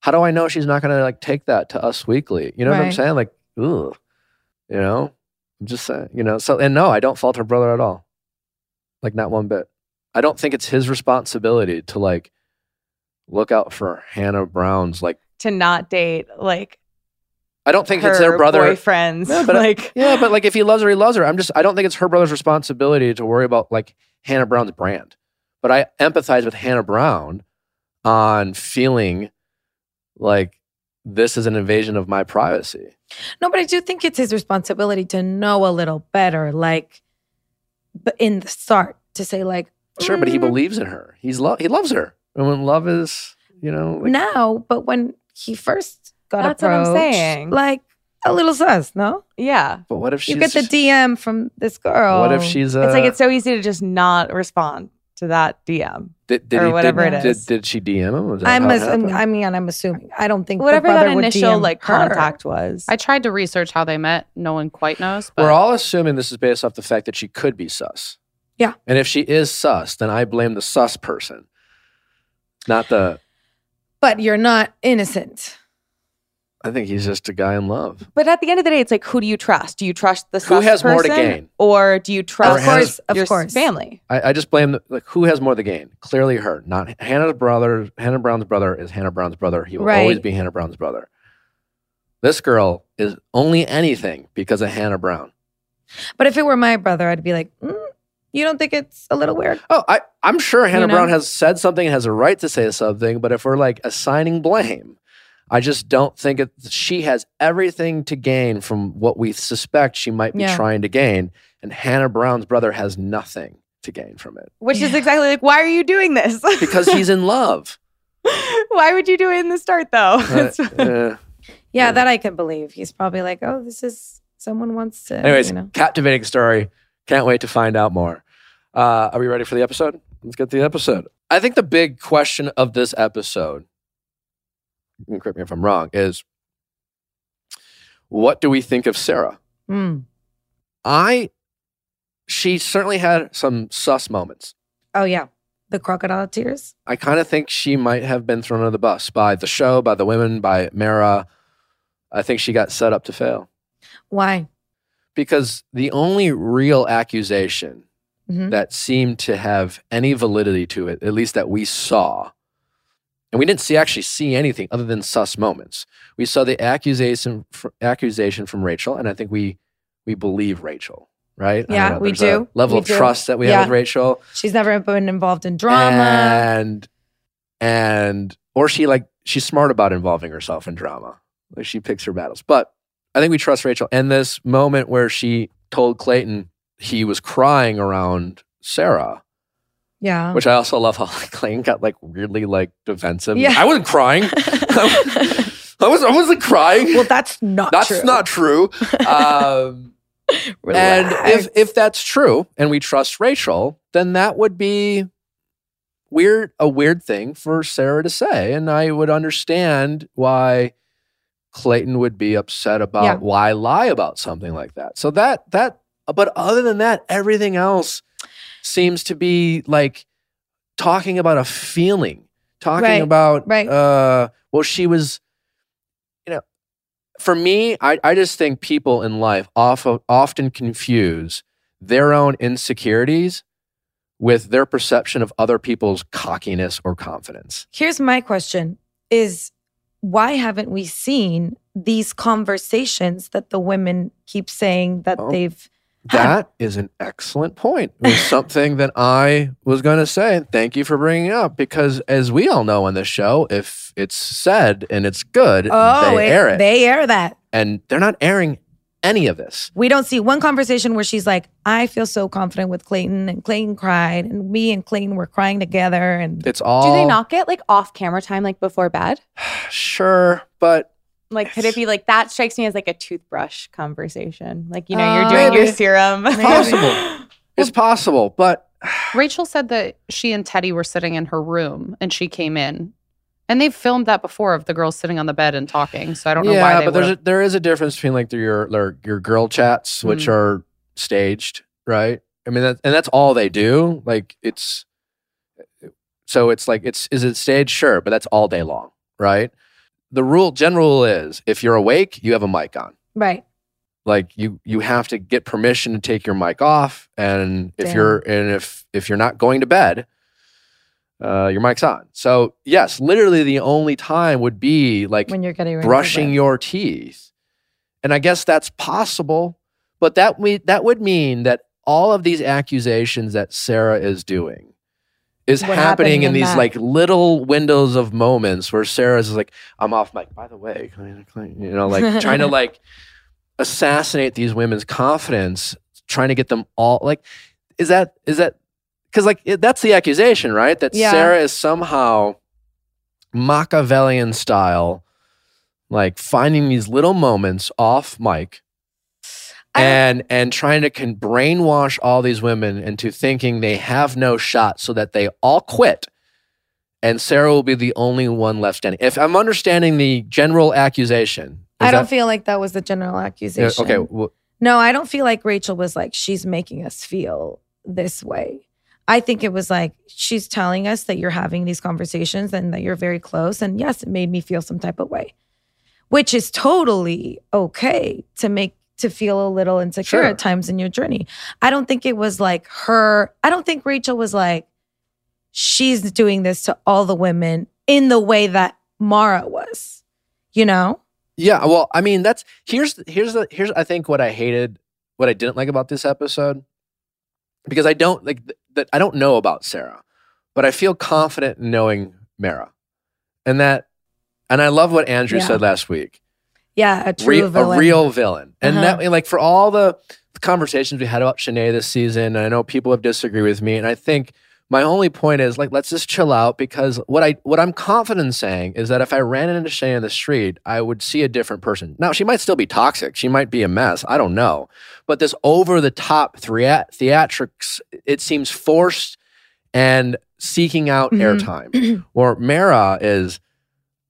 how do I know she's not going to like take that to us weekly? You know what I'm saying? Like, ugh, you know, I'm just saying, you know, so, and no, I don't fault her brother at all. Like, not one bit. I don't think it's his responsibility to like look out for Hannah Brown's like, To not date like I don't think it's their brother. boyfriends. No, but I- Yeah, but like if he loves her, he loves her. I'm just I don't think it's her brother's responsibility to worry about like Hannah Brown's brand. But I empathize with Hannah Brown on feeling like this is an invasion of my privacy. No, but I do think it's his responsibility to know a little better, like, but in the start, to say, like, Sure, but he "Mm, believes in her. He's lo- he loves her. And when love is, you know, like, now, but when he first got That's what I'm saying. like a little sus, no? yeah. but what if she's you get the DM from this girl. What if she's a It's like uh, it's so easy to just not respond to that DM. did, did or he, whatever did, it did, did she DM him? I'm, how ass- I mean, I'm assuming. I don't think the Whatever that brother would initial DM like her. contact was. I tried to research how they met. No one quite knows. But We're all assuming this is based off the fact that she could be sus. Yeah. And if she is sus, then I blame the sus person, not the. But you're not innocent. I think he's just a guy in love. but at the end of the day, it's like who do you trust? Do you trust the Who sus has more to gain? or do you trust Of course, of your course. family? I, I just blame the, like who has more to gain. Clearly, her, not Hannah's brother. Hannah Brown's brother is Hannah Brown's brother. He will Right. always be Hannah Brown's brother. This girl is only anything because of Hannah Brown. But if it were my brother, I'd be like, mm, you don't think it's a little weird? Oh, I, I'm sure Hannah know? Brown has said something and has a right to say something, but if we're like assigning blame, I just don't think it, she has everything to gain from what we suspect she might be Yeah. trying to gain. And Hannah Brown's brother has nothing to gain from it Which is exactly like why are you doing this? because he's in love. why would you do it in the start though? Uh, uh, Yeah, Yeah. that I can believe. He's probably like, oh, this is someone wants to. anyways, you know. captivating story. Can't wait to find out more. Uh, are we ready for the episode? Let's get to the episode. I think the big question of this episode, you can correct me if I'm wrong, is what do we think of Sarah? Mm. I, she certainly had some sus moments. Oh yeah, the crocodile tears. I kind of think she might have been thrown under the bus by the show, by the women, by Mara. I think she got set up to fail Why? because the only real accusation Mhm. that seemed to have any validity to it, at least that we saw. And we didn't see actually see anything other than sus moments. We saw the accusation fr- accusation from Rachel, and I think we we believe Rachel, right? Yeah, know, we do. level We of do. trust that we Yeah. have with Rachel, She's never been involved in drama. and and or she like she's smart about involving herself in drama. Like she picks her battles. But I think we trust Rachel. And this moment where she told Clayton he was crying around Sarah, yeah. which I also love how like, Clayton got like weirdly like defensive. Yeah. I wasn't crying. I was I wasn't crying. well, that's not That's true. not true. Um, and if if that's true and we trust Rachel, then that would be weird a weird thing for Sarah to say. And I would understand why Clayton would be upset about Yeah. why lie about something like that. So that that but other than that, everything else seems to be like talking about a feeling, talking Right, about right. uh well, she was you know, for me, I, I just think people in life often often confuse their own insecurities with their perception of other people's cockiness or confidence. Here's my question is why haven't we seen these conversations that the women keep saying that Oh. they've That is an excellent point. It was something that I was going to say. Thank you for bringing it up because, as we all know on this show, if it's said and it's good, Oh, they air it. They air that. and they're not airing any of this. We don't see one conversation where she's like, I feel so confident with Clayton and Clayton cried and me and Clayton were crying together and It's all Do they not get like off camera time like before bed? sure, but Like, could it be like that? Strikes me as like a toothbrush conversation. Like, you know, Uh, you're doing your maybe. serum. possible. it's possible. But Rachel said that she and Teddi were sitting in her room and she came in. And they've filmed that before of the girls sitting on the bed and talking. So I don't know yeah, why they but there's a, there is a difference between like the, your your your girl chats, which Mm. are staged, right? I mean, that, and that's all they do. Like it's so it's like it's is it staged? Sure, but that's all day long, right? The rule, general rule is if you're awake, you have a mic on. right. Like you you have to get permission to take your mic off, and if Damn. you're and if if you're not going to bed, uh, your mic's on. So yes, literally the only time would be like When you're getting brushing your teeth. And I guess that's possible, but that we, that would mean that all of these accusations that Sarah is doing is What happening in in these that? like little windows of moments where Sarah's like, I'm off mic. By the way, you know, like trying to like assassinate these women's confidence, trying to get them all like, is that is that because like it, that's the accusation, right? That Yeah. Sarah is somehow Machiavellian style, like finding these little moments off mic and and trying to can brainwash all these women into thinking they have no shot so that they all quit and Sarah will be the only one left standing. If I'm understanding the general accusation, I don't that- feel like that was the general accusation. okay. Well, No, I don't feel like Rachel was like, she's making us feel this way. I think it was like, she's telling us that you're having these conversations and that you're very close. And yes, it made me feel some type of way, which is totally okay to make, to feel a little insecure Sure. at times in your journey. I don't think it was like her, I don't think Rachel was like, she's doing this to all the women in the way that Mara was, you know? Yeah, well, I mean, that's here's here's the here's I think what I hated, what I didn't like about this episode, because I don't like th- that I don't know about Sarah, but I feel confident in knowing Mara, and that, and I love what Andrew Yeah. said last week, Yeah, a true Re- villain. a real villain, and Uh-huh. that like for all the conversations we had about Shanae this season, and I know people have disagreed with me, and I think my only point is like let's just chill out because what I what I'm confident in saying is that if I ran into Shanae in the street, I would see a different person. Now she might still be toxic, she might be a mess, I don't know, but this over the top thea- theatrics, it seems forced and seeking out Mhm. airtime. Or Mara is,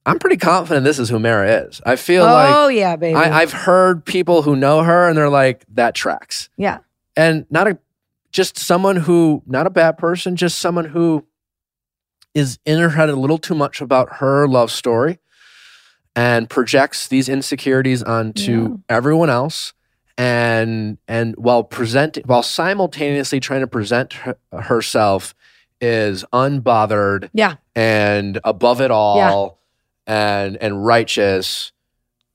I'm pretty confident this is who Mara is. I feel like oh, yeah, baby. I, I've heard people who know her and they're like, that tracks. yeah. And not a just someone who, not a bad person, just someone who is in her head a little too much about her love story and projects these insecurities onto everyone else and and while presenting while simultaneously trying to present her, herself is unbothered Yeah. and above it all and and righteous.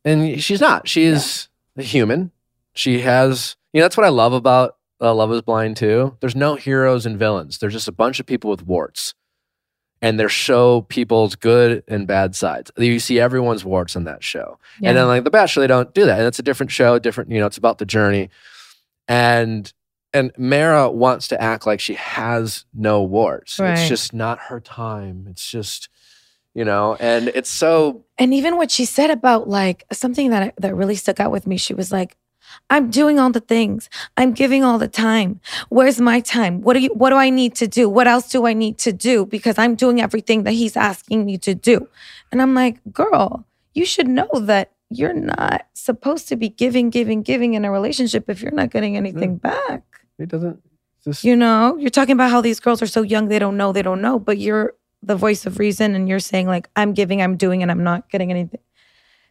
And she's not. She's a human. She has you know that's what i love about uh, love is blind too. There's no heroes and villains. There's just a bunch of people with warts. And they show people's good and bad sides. You see everyone's warts on that show. And then like the bachelor they don't do that. And it's a different show different you know it's about the journey. And and mara wants to act like she has no warts. Right. it's just not her time. It's just you know and it's so And even what she said about like something that that really stuck out with me, she was like, "I'm doing all the things. I'm giving all the time. Where's my time? What do you? What do I need to do? What else do I need to do? Because I'm doing everything that he's asking me to do." And I'm like, "Girl, you should know that you're not supposed to be giving, giving, giving in a relationship if you're not getting anything back." it doesn't just You know, you're talking about how these girls are so young, they don't know, they don't know, but you're the voice of reason and you're saying, like, I'm giving, I'm doing, and I'm not getting anything.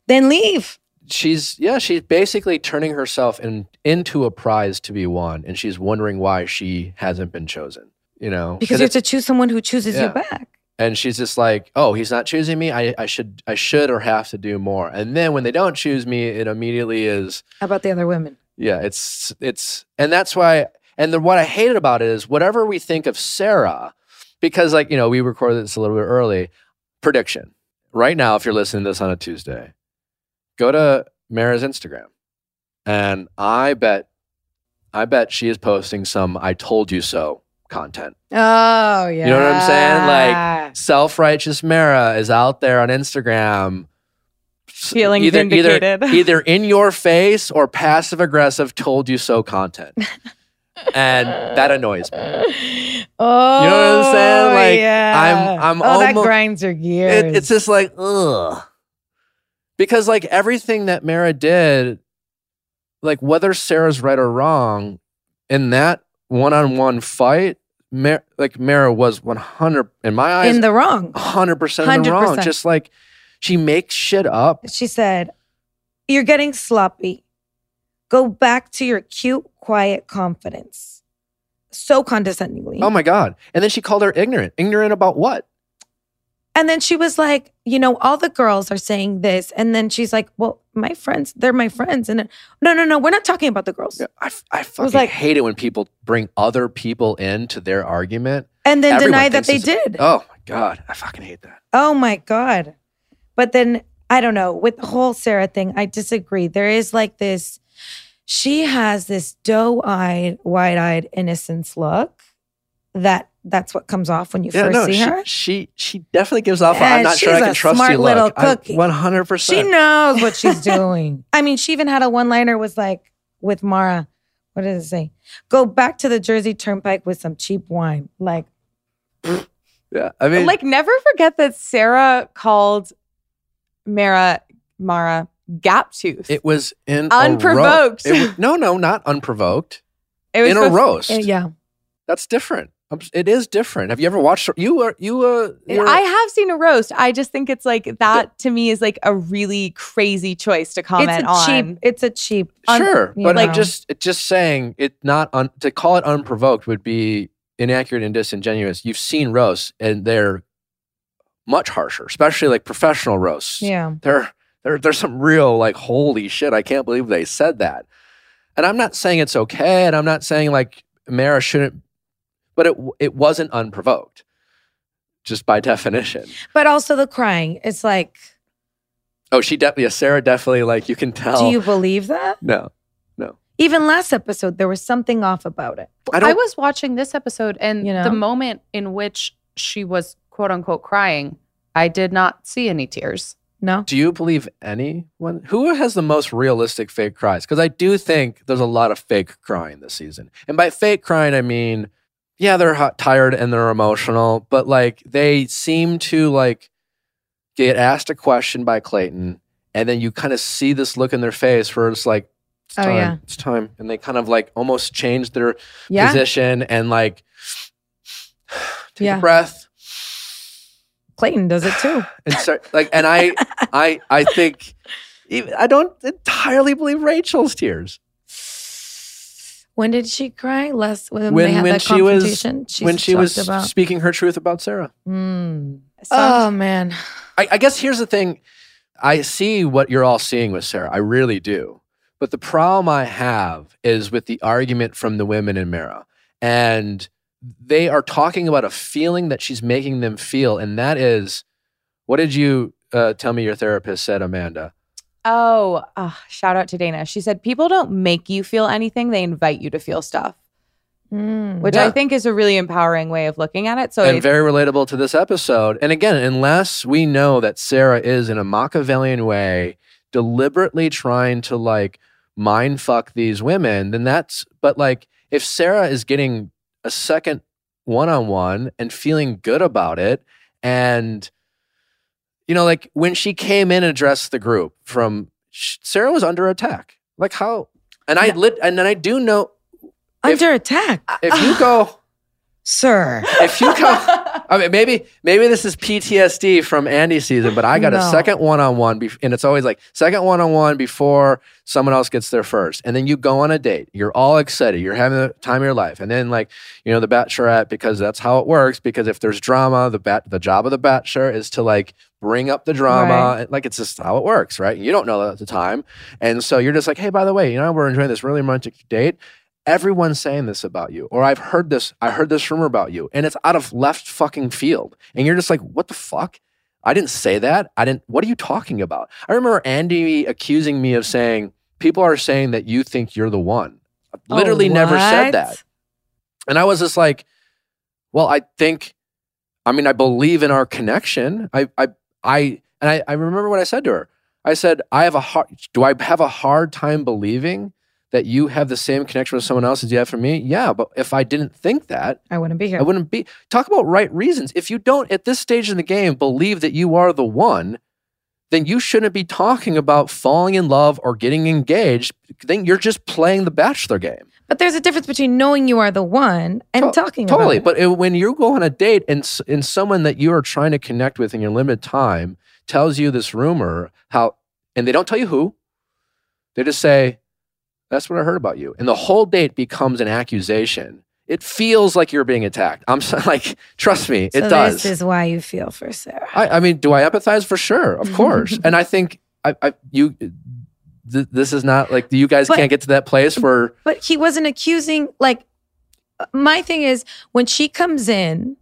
Then leave. she's yeah she's basically turning herself in, into a prize to be won and she's wondering why she hasn't been chosen you know Because you have to choose someone who chooses you back. and she's just like oh he's not choosing me I, I should i should or have to do more and then when they don't choose me it immediately is How about the other women? yeah it's it's and that's why and then what i hated about it is whatever we think of sarah because like you know we recorded this a little bit early prediction right now if you're listening to this on a tuesday go to mara's instagram and i bet i bet she is posting some i told you so content Oh, yeah. You know what I'm saying? Like, self-righteous Mara is out there on Instagram Feeling either, either, vindicated. either in your face or passive aggressive told you so content. and that annoys me. Oh, You know what I'm saying? Like, yeah. I'm- I'm oh, that almo- grinds your gears. It, it's just like, ugh. Because like everything that Mara did, like whether Sarah's right or wrong, in that one-on-one fight, Mar- like Mara was 100 in my eyes in the wrong. hundred percent in the wrong. Just like she makes shit up. She said, You're getting sloppy. Go back to your cute, quiet confidence. So condescendingly. Oh my god! And then she called her ignorant. Ignorant about what? And then she was like, you know, all the girls are saying this. And then she's like, well, my friends, they're my friends. And no, no, no, we're not talking about the girls. Yeah, I, I fucking like- hate it when people bring other people into their argument. And then Everyone deny that they did. Oh my god! I fucking hate that. Oh my God. But then I don't know. With the whole Sarah thing, I disagree. There is like this, she has this doe-eyed, wide-eyed innocence look that that's what comes off when you Yeah, first no, see she, her. she she definitely gives off. Yeah, I'm not sure I can trust smart you. little Look, cookie. One hundred She knows what she's doing. I mean, she even had a one-liner was like with Mara. What did it say? Go back to the Jersey Turnpike with some cheap wine. Like, Yeah, I mean, like never forget that Sarah called Mara Mara gap tooth. it was in Unprovoked. A ro- it was, no, no, not unprovoked. It was in a roast. eh, yeah. That's different. It is different. Have you ever watched? You are you uh. I have seen a roast. I just think it's like that to me is like a really crazy choice to comment it's a on. cheap. It's a cheap. Sure, you but like know. just it- just saying it not un, to call it unprovoked would be inaccurate and disingenuous. You've seen roasts and they're much harsher, especially like professional roasts. Yeah. They're there there's some real like holy shit, I can't believe they said that. And I'm not saying it's okay and I'm not saying like Mara shouldn't but it it wasn't unprovoked. Just by definition. But also the crying. It's like, Oh, she definitely, yeah, Sarah definitely, like you can tell. do you believe that? no, no. Even last episode, there was something off about it. I I, don't. was watching this episode and You know? the moment in which she was quote unquote crying, I did not see any tears. No. do you believe anyone who has the most realistic fake cries? Because I do think there's a lot of fake crying this season, and by fake crying, I mean, yeah, they're hot, tired and they're emotional, but like they seem to like get asked a question by Clayton, and then you kind of see this look in their face where it's like. It's Oh, time. yeah. It's time. And they kind of like almost change their Yeah. position and like take Yeah. a breath Clayton does it too. and start like and I I I think even, I don't entirely believe Rachel's tears. When did she cry? Less when, When- they had when that she was- confrontation. She when she was about. speaking her truth about Sarah. Mm. Some- Oh man, I, I guess here's the thing. I see what you're all seeing with Sarah. I really do. But the problem I have is with the argument from the women in Mara. And they are talking about a feeling that she's making them feel. And that is, what did you uh, tell me your therapist said, Amanda? Oh, ah, shout out to Dana. She said people don't make you feel anything; they invite you to feel stuff, Mm. which Yeah. I think is a really empowering way of looking at it. So and if- very relatable to this episode. And again, unless we know that Sarah is in a Machiavellian way deliberately trying to like mind fuck these women, then that's but like if Sarah is getting a second one on one and feeling good about it, and you know, like when she came in and addressed the group from Sarah was under attack. Like how and I lit and then I do know under attack, if you go sir. if you go I mean, maybe maybe this is PTSD from Andi season, but I got a second one on one, and it's always like second one on one before someone else gets there first, and then you go on a date. You're all excited. You're having the time of your life, and then like you know the bachelorette because that's how it works. Because if there's drama, the bat the job of the bachelor is to like bring up the drama. Right. Like it's just how it works, right? You don't know that at the time, and so you're just like, hey, by the way, you know we're enjoying this really romantic date everyone's saying this about you or i've heard this i heard this rumor about you and it's out of left fucking field. And you're just like what the fuck? I didn't say that. I didn't what are you talking about? I remember andi accusing me of saying people are saying that you think you're the one. I literally Oh, never said that. And i was just like well i think i mean i believe in our connection. I i i and i, I remember what i said to her. I said i have a hard do i have a hard time believing that you have the same connection with someone else as you have for me yeah but if i didn't think that I wouldn't be here. I wouldn't be. Talk about right reasons. If you don't, at this stage in the game, believe that you are the one, then you shouldn't be talking about falling in love or getting engaged. Then you're just playing the bachelor game. But there's a difference between knowing you are the one and To- talking Totally. about it. But it- when you go on a date and, and someone that you are trying to connect with in your limited time tells you this rumor, how, and they don't tell you who, they just say, that's what I heard about you. And the whole date becomes an accusation. It feels like you're being attacked. I'm so, like, trust me, it so does. this is why you feel for Sarah. I, I mean, do I empathize for sure? Of course. and I think I, I you th- this is not like you guys But- can't get to that place where But he wasn't accusing. Like, uh, my thing is when she comes in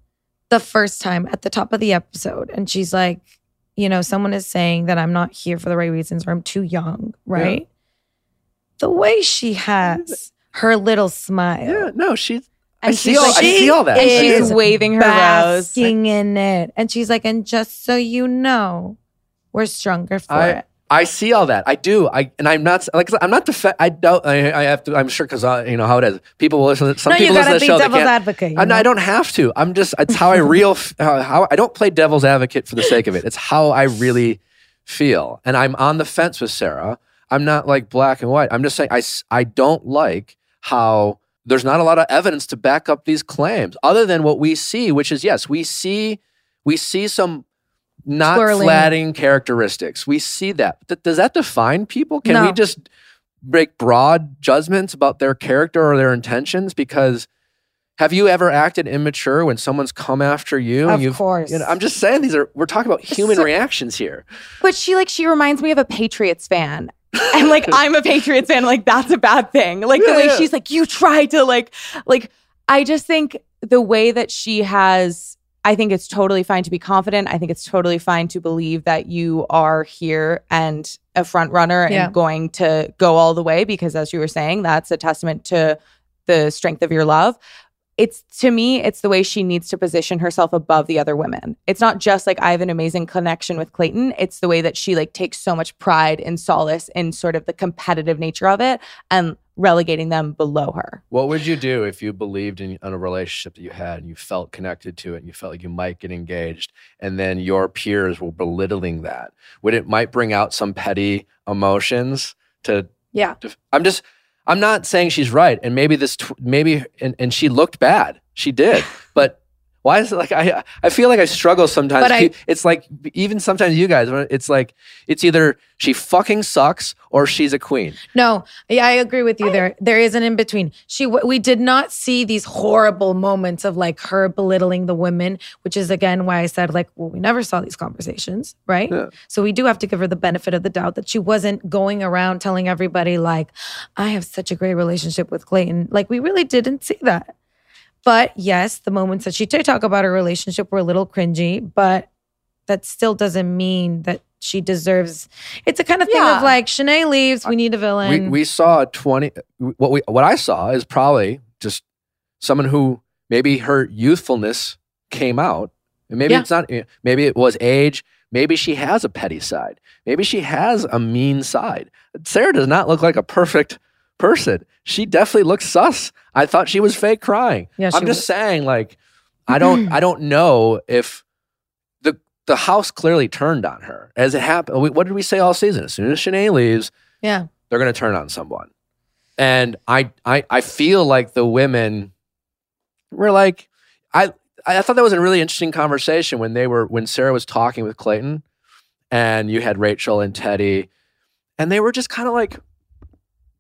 the first time at the top of the episode and she's like, you know, someone is saying that I'm not here for the right reasons or I'm too young, right? The way she has her little smile. yeah, no, she I and see she's all- like, I see all that. and she's waving her rose. basking in it. And she's like, and just so you know, we're stronger for I- it. I see all that. I do. I and I'm not like I'm not def- I don't. I, I have to. I'm sure because uh, you know how it is. People will listen. Some no, people listen to gotta the be show. Devil's can't. advocate. you I, I don't have to. I'm just. It's how I real. how, uh, how I don't play devil's advocate for the sake of it. It's how I really feel, and I'm on the fence with Sarah. I'm not like black and white. I'm just saying I, I don't like how there's not a lot of evidence to back up these claims, other than what we see, which is yes, we see we see some not Swirling. flatting characteristics. We see that. Th- does that define people? Can we just make broad judgments about their character or their intentions? Because have you ever acted immature when someone's come after you? Of course. You know, I'm just saying these are. We're talking about human So- reactions here. But she like she reminds me of a Patriots fan. And like I'm a Patriots fan, like that's a bad thing. Like the way yeah. she's like, you tried to like like I just think the way that she has I think it's totally fine to be confident. I think it's totally fine to believe that you are here and a front runner Yeah. and going to go all the way because as you were saying, that's a testament to the strength of your love it's to me it's the way she needs to position herself above the other women it's not just like i have an amazing connection with clayton it's the way that she like takes so much pride and solace in sort of the competitive nature of it and relegating them below her What would you do if you believed in, in a relationship that you had and you felt connected to it and you felt like you might get engaged and then your peers were belittling that? Would it might bring out some petty emotions to Yeah. to- I'm just I'm not saying she's right and maybe this maybe and, and she looked bad. She did. Why is it like I I feel like I struggle sometimes. But I- it's like even sometimes you guys, it's like it's either she fucking sucks or she's a queen. No, yeah, I agree with you there. There is an in between. She, we did not see these horrible moments of like her belittling the women, which is again why I said like, well, we never saw these conversations, right? Yeah. So we do have to give her the benefit of the doubt that she wasn't going around telling everybody like, I have such a great relationship with Clayton. Like we really didn't see that. But yes, the moments that she did talk about her relationship were a little cringy, but that still doesn't mean that she deserves. It's a kind of thing Yeah. of like Shanae leaves, we need a We villain. we saw twenty. What we what I saw is probably just someone who maybe her youthfulness came out, and maybe Yeah. it's not. Maybe it was age. Maybe she has a petty side. Maybe she has a mean side. Sarah does not look like a perfect person. She definitely looks sus. I thought she was fake crying. Yeah, I'm just was. saying, like, I don't, I don't know if the the house clearly turned on her as it happened. we- What did we say all season? As soon as Shanae leaves, yeah. they're going to turn on someone. And I, I, I feel like the women were like, I, I thought that was a really interesting conversation when they were, when Sarah was talking with Clayton and you had Rachel and Teddi and they were just kind of like,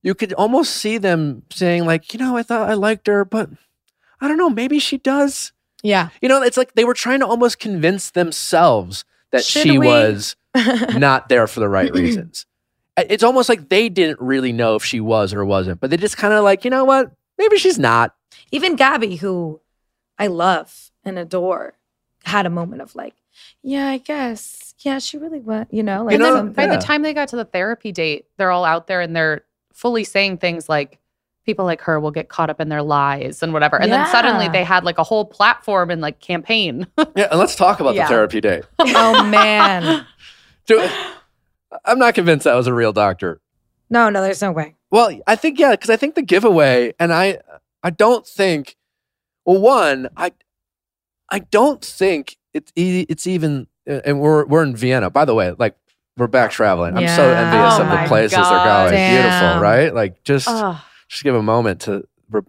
you could almost see them saying like, you know, I thought I liked her, but I don't know, maybe she does. Yeah. You know, it's like they were trying to almost convince themselves that Should she we- was not there for the right reasons. It's almost like they didn't really know if she was or wasn't, but they just kind of like, you know what? Maybe she's not. Even Gabby, who I love and adore, had a moment of like, yeah, I guess. Yeah, she really was, you know, like You know. By Yeah. the time they got to the therapy date, they're all out there and they're fully saying things like, people like her will get caught up in their lies and whatever. And then suddenly they had like a whole platform and like campaign. Yeah, and let's talk about Yeah. the therapy date. oh man. Do- I'm not convinced that was a real doctor. No, no, there's no way. Well, I think yeah, because I think the giveaway, and I, I don't think. Well, one, I, I don't think it's e- it's even, and we're we're in Vienna. By the way, like we're back traveling. I'm so Yeah. envious Oh of the my places they're God. going. Beautiful, right? Like just Ugh. just give a moment to. We're,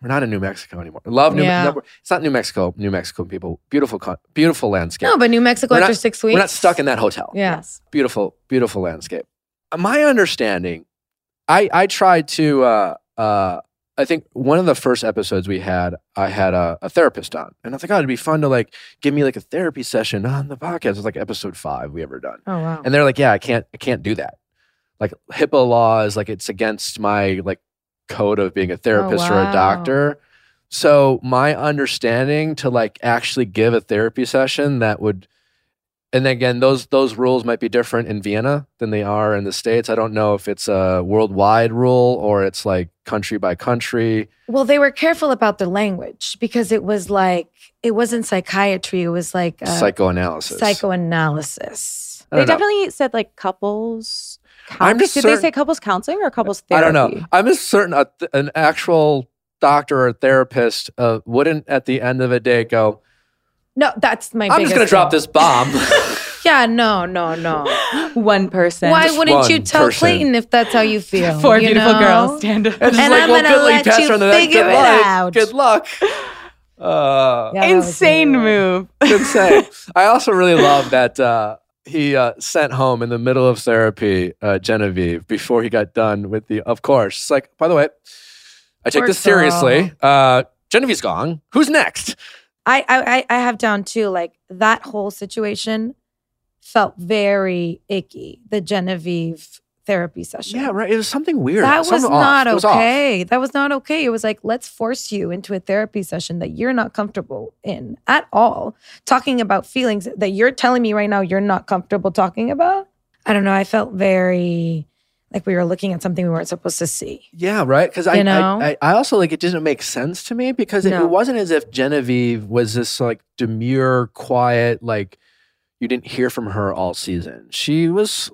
we're not in New Mexico anymore. Love New. Yeah. no, it's not New Mexico. New Mexico people, beautiful, co- beautiful landscape. No, but New Mexico We're after not- six weeks. we're not stuck in that hotel Yeah. Yes. beautiful, beautiful landscape. My understanding, I I tried to. Uh, uh, I think one of the first episodes we had, I had a, a therapist on, and I was like, oh, it'd be fun to like give me like a therapy session on the podcast. It was like episode five we ever done, Oh wow. and they're like, yeah, I can't, I can't do that. Like HIPAA laws, like it's against my like code of being a therapist or a oh, doctor. So my understanding to like actually give a therapy session that would and again those those rules might be different in Vienna than they are in the states. I don't know if it's a worldwide rule or it's like country by country. Well, they were careful about the language because it was like it wasn't psychiatry. It was like uh, psychoanalysis. psychoanalysis. They know. definitely said like couples. I'm just Did certain- they say couples counseling or couples therapy? I don't know. I'm just certain a, an actual doctor or therapist uh, wouldn't at the end of the day go, No, that's my. I'm just going to biggest drop this bomb. Yeah, no, no, no. One person. Why Just wouldn't you one tell person. Clayton if that's how you feel? Four you beautiful know? girls stand up. And, And like, I'm well, gonna let pass you her on the neck. figure it luck. out. Good luck. Uh, Yeah, that was Insane really move. insane. I also really love that uh, he uh, sent home in the middle of therapy uh, Genevieve before he got done with the. Of course, it's like by the way, I take Poor this seriously. Uh, Genevieve's gone. Who's next? I, I I have down too. Like that whole situation felt very icky. The Genevieve therapy session. Yeah, right. It was something weird. That was Something not off. okay. That was not okay. It was like, let's force you into a therapy session that you're not comfortable in at all. Talking about feelings that you're telling me right now you're not comfortable talking about. I don't know. I felt very like we were looking at something we weren't supposed to see. Yeah, right. Because I, know? I, I, I also like it didn't make sense to me because it, No. it wasn't as if Genevieve was this like demure, quiet, like you didn't hear from her all season. She was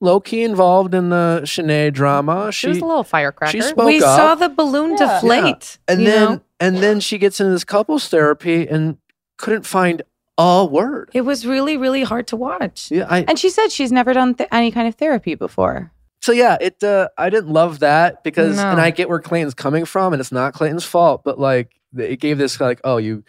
low key involved in the Shanae drama. She was a little firecracker. she spoke we up. saw the balloon Yeah. deflate. and you then know? and then she gets into this couples therapy and couldn't find a word. it was really, really hard to watch. Yeah, I, And she said she's never done th- any kind of therapy before. So yeah, it. Uh, I didn't love that because, and I get where Clayton's coming from, and it's not Clayton's fault, but like it gave this like, oh, you,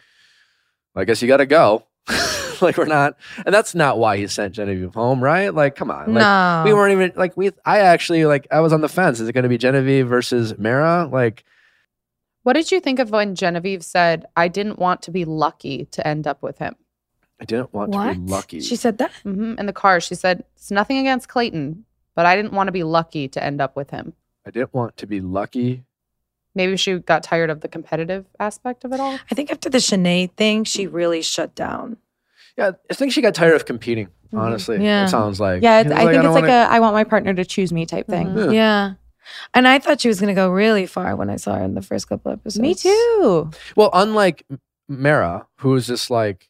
I guess you got to go. like we're not, and that's not why he sent Genevieve home, right? Like, come on, like no. we weren't even like we. I actually like I was on the fence. Is it going to be Genevieve versus Mara? Like, What did you think of when Genevieve said, I didn't want to be lucky to end up with him? I didn't want what? to be lucky. She said that. hmm In the car, she said, It's nothing against Clayton, but I didn't want to be lucky to end up with him. I didn't want to be lucky. Maybe she got tired of the competitive aspect of it all. I think after the Shanae thing, she really shut down. Yeah, I think she got tired of competing. Mhm. Honestly, Yeah. it sounds like. Yeah, She it's, was I think don't it's like wanna- a I want my partner to choose me type thing. Mhm. Yeah. Yeah. And I thought she was going to go really far when I saw her in the first couple episodes. Me too. Well, unlike M- Mara, who is just like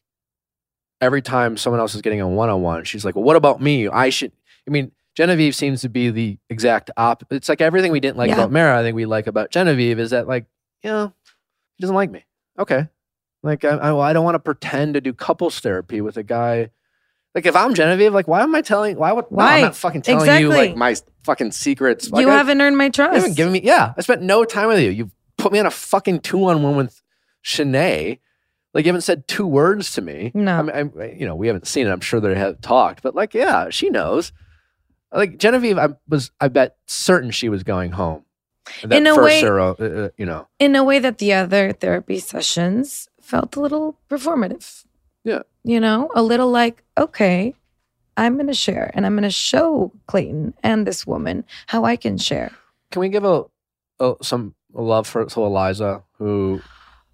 every time someone else is getting a one on one, she's like, well, what about me? I should. I mean, Genevieve seems to be the exact op. It's like everything we didn't like Yeah. about Mara, I think we like about Genevieve is that, like, you know, he doesn't like me. Okay. Like, I, I, well, I don't want to pretend to do couples therapy with a guy. Like, if I'm Genevieve, like, why am I telling? Why would? No, I'm Why? not fucking telling you like Exactly. my fucking secrets. Like, You I- haven't earned my trust. you haven't given me. Yeah, I spent no time with you. You put me on a fucking two on one with Shanae. Like you haven't said two words to me. No. I mean, I, you know, we haven't seen it. I'm sure they have talked, but like, yeah, she knows. Like Genevieve, I was, I bet certain she was going home. That In a first way- zero, uh, uh, you know, in a way that the other therapy sessions felt a little performative. Yeah. You know, a little like, okay, I'm going to share and I'm going to show Clayton and this woman how I can share. can we give a, a some love for to Eliza, who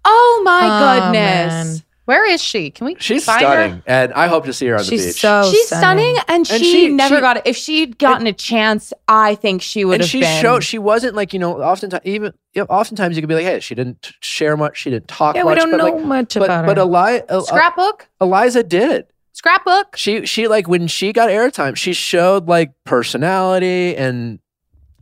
Oh my Oh, goodness. man. Where is she? Can we she's find stunning, her? and I hope to see her on the She's beach. so She's stunning, and, And she, she- never she- got it. If she'd gotten a chance, I think she would have. and have she been. showed she wasn't like you know oftentimes even you know, oftentimes you could be like hey she didn't share much she didn't talk Yeah, much we don't but know like much but about but her. Eli- El- uh, Scrapbook? Eliza did Scrapbook? she she like when she got airtime she showed like personality and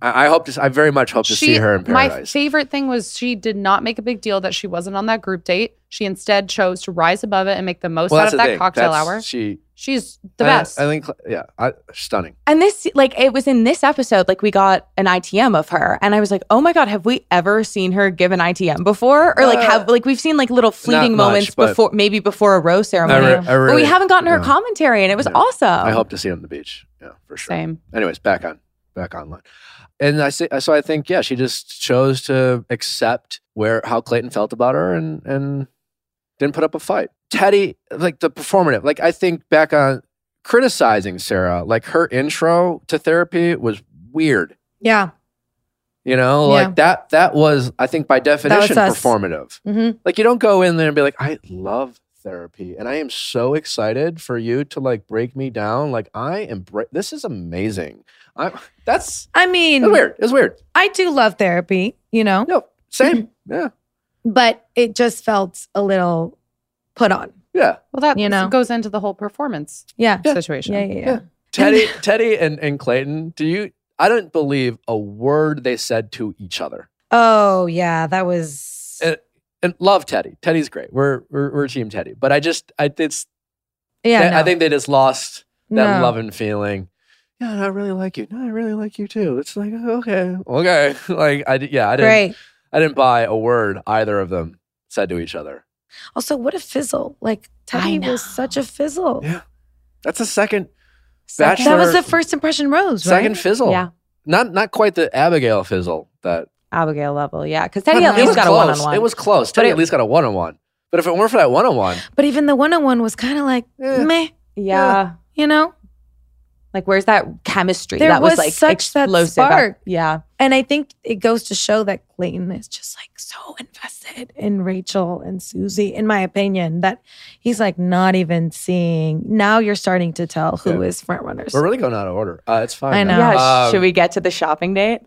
I, I hope to I very much hope to see her in Paradise. My paradise favorite thing was she did not make a big deal that she wasn't on that group date. She instead chose to rise above it and make the most well out that's of the that thing cocktail That's- hour. she She's the I- best. I, think yeah I, stunning And this, like, it was in this episode, like, we got an ITM of her. And I was like, oh my God, have we ever seen her give an ITM before? Or, like, Uh, have, like, we've seen, like, little fleeting much, moments but- before, maybe before a rose I, ceremony. re- I but really we haven't gotten her yeah. commentary, and it was Yeah. awesome. I hope to see her on the beach yeah for sure Same. anyways back on back online and i say so i think yeah she just chose to accept where how clayton felt about her and and didn't put up a fight. Teddi like the performative like i think back on criticizing sarah like her intro to therapy was weird. Yeah. you know Yeah. like that that was i think by definition performative. Hmm like you don't go in there and be like i love therapy and i am so excited for you to like break me down. Like i am bra- this is amazing i that's I mean, it's weird it's weird I do love therapy, you know, no same yeah but it just felt a little put on. yeah Well, that You know. goes into the whole performance Yeah. situation. Yeah. Yeah. Yeah. Yeah. teddi teddi and, and clayton do you i don't believe a word they said to each other Oh, yeah. That was. and, and love teddi teddi's great we're we're, we're team teddi but i just i it's yeah. i no. think they just lost that No. love and feeling. Yeah, no, I really like you. No, I really like you too. It's like okay, okay. Like I, yeah, I didn't, Great. I didn't buy a word either of them said to each other. Also, what a fizzle. Like, Teddi was such a fizzle. Yeah. That's the second, Second- That was the first impression rose, right? second fizzle. Yeah. not not quite the Abigail fizzle that. Abigail level, yeah. Because Teddi at least got a one on one. It was close. Teddi it- at least got a one on one. But if it weren't for that one on one, But even the one on one was kind of like, Eh. meh, yeah. you know? Like, where's that chemistry? There that was, was like such that explosive. spark. yeah. And I think it goes to show that Clayton is just like so invested in Rachel and Susie, in my opinion, that he's like not even seeing. Now you're starting to tell who Yeah. is front runners. we're really going out of order. Uh, it's fine. I now. know. Yeah. Um, should we get to the shopping date?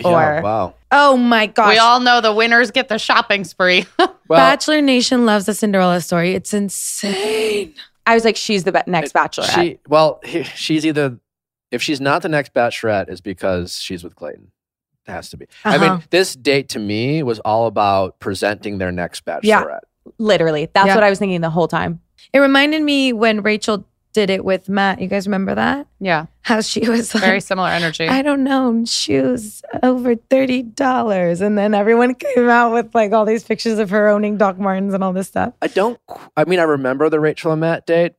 yeah, or- wow. Oh my gosh. We all know the winners get the shopping spree. Well, Bachelor Nation loves the Cinderella story. It's insane. I was like, she's the next bachelorette. She well, she's either if she's not the next bachelorette, is because she's with Clayton. It has to be. I Uh-huh. mean, this date to me was all about presenting their next bachelorette. Yeah, literally. That's Yeah. what I was thinking the whole time. It reminded me when Rachael did it with Matt. You guys remember that? Yeah. How she was like, Very similar energy. I don't know, shoes over thirty dollars, and then everyone came out with like all these pictures of her owning Doc Martens and all this stuff. I don't. I mean, I remember the Rachael and Matt date,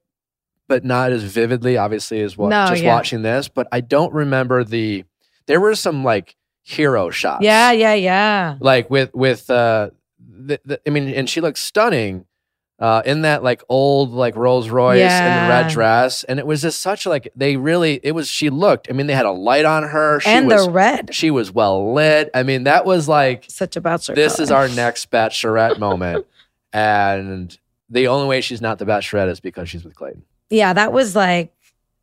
but not as vividly, obviously, as what No, just yeah. watching this. But I don't remember the. There were some like hero shots. Yeah, yeah, yeah. Like with with uh, the, the, I mean, and she looks stunning. Uh, in that like old like Rolls Royce and the red dress, and it was just such like they really it was. She looked. I mean, they had a light on her. She and was the red, she was well lit. I mean, that was like such a bachelor. this is our next bachelorette moment. And the only way she's not the bachelorette is because she's with Clayton. yeah. That was like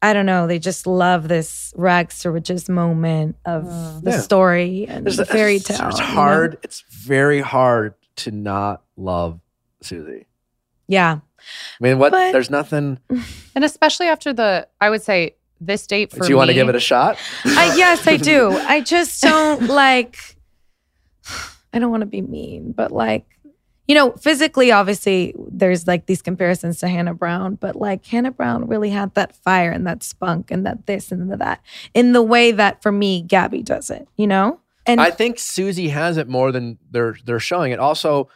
I don't know. They just love this rags to riches moment of Mm. the Yeah. story and the fairy it's- tale. It's you know? hard. It's very hard to not love Susie. Yeah, I mean, what? But- there's nothing. and especially after the, I would say this date for Do you want to give it a shot? I, yes, I do. I just don't like. I don't want to be mean, but like, you know, physically, obviously, there's like these comparisons to Hannah Brown, but like Hannah Brown really had that fire and that spunk and that this and that in the way that for me, Gabby does it, you know? And I think Susie has it more than they're they're showing it. Also,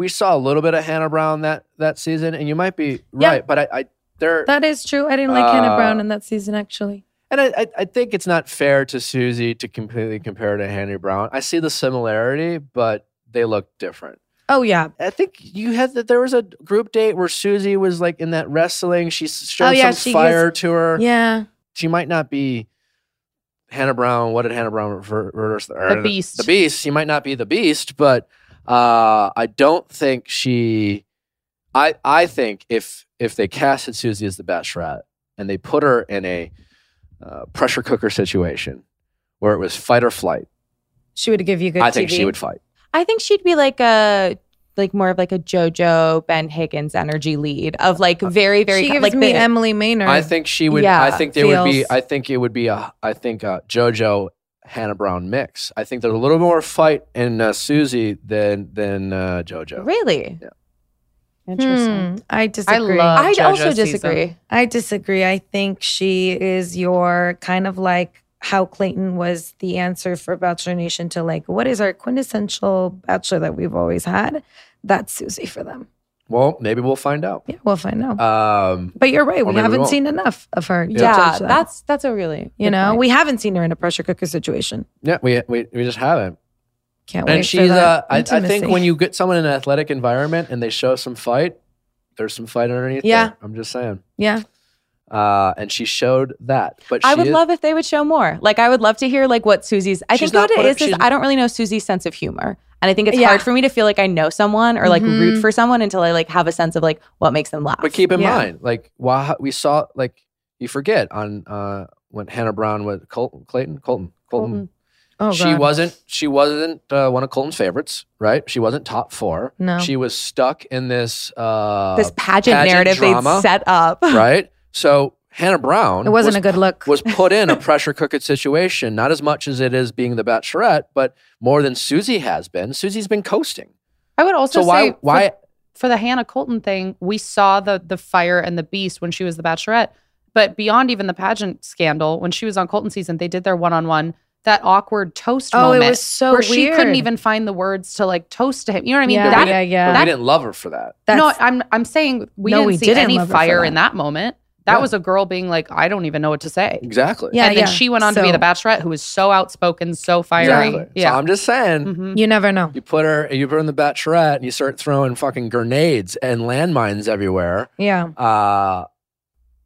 we saw a little bit of Hannah Brown that that season, and you might be right, Yeah. but I, I there that is true. I didn't like Hannah Uh, Brown in that season, actually. And I, I, I think it's not fair to Susie to completely compare to Hannah Brown. I see the similarity, but they look different. Oh, yeah. I think you had that there was a group date where Susie was like in that wrestling. She showed Oh, yeah, some she fire to her. Yeah. She might not be Hannah Brown. What did Hannah Brown refer, refer The Beast. The beast. She might not be the beast, but uh, I don't think she. I I think if if they casted Susie as the Bachelorette and they put her in a uh, pressure cooker situation where it was fight or flight, She would give you good I think TV. she would fight. I think she'd be like a like more of like a JoJo Ben Higgins energy lead of like very very She gives like me the- Emily Maynard. I think she would. Yeah, I think there would be. I think it would be a. I think a JoJo Hannah Brown mix. I think there's a little more fight in uh, Susie than than uh, JoJo. really. Yeah. Interesting. Hmm, I disagree. love- I JoJo also season. disagree. I disagree. I think she is your kind of like how Clayton was the answer for Bachelor Nation to like, what is our quintessential bachelor that we've always had? That's Susie for them. Well, maybe we'll find out. Yeah, we'll find out. Um, but you're right. We haven't won't. seen enough of her. to Yeah, that. that's that's a really you good know, point. we haven't seen her in a pressure cooker situation. yeah, we we we just haven't. Can't wait And for she's. Uh, that I, I think when you get someone in an athletic environment and they show some fight, there's some fight underneath. Yeah. there. I'm just saying. yeah, Uh, and she showed that. But I would is- love if they would show more. Like I would love to hear like what Susie's. I think what not it put is it- is she's- I don't really know Susie's sense of humor, and I think it's Yeah. hard for me to feel like I know someone or like Mhm. root for someone until I like have a sense of like what makes them laugh. But keep in Yeah. mind, like, wow, we saw, like, you forget on uh, when Hannah Brown with Colton, Clayton, Colton, Colton. Colton. oh she God. wasn't. She wasn't uh, one of Colton's favorites, right? She wasn't top four. No. She was stuck in this. Uh, this pageant, pageant narrative they set up. right? So Hannah Brown. It wasn't was a good look. was put in a pressure cooker situation, not as much as it is being the Bachelorette, but more than Susie has been. Susie's been coasting. I would also So why? say for- why? for the Hannah Colton thing, we saw the the fire and the beast when she was the Bachelorette. But beyond even the pageant scandal, when she was on Colton season, they did their one on one. That awkward toast oh, moment it was so where she couldn't even find the words to like toast to him. You know what I mean? Yeah, That- yeah, yeah. we didn't love her for that. no, I'm I'm saying we No, didn't we see didn't any love her for fire that. in that moment. That Yeah. was a girl being like, I don't even know what to say. Exactly. Yeah, and then yeah. she went on to be the Bachelorette, who was so outspoken, so fiery. Exactly. Yeah. So I'm just saying. Mhm. you never know. You put her, you put her in the Bachelorette, and you start throwing fucking grenades and landmines everywhere. Yeah. Uh,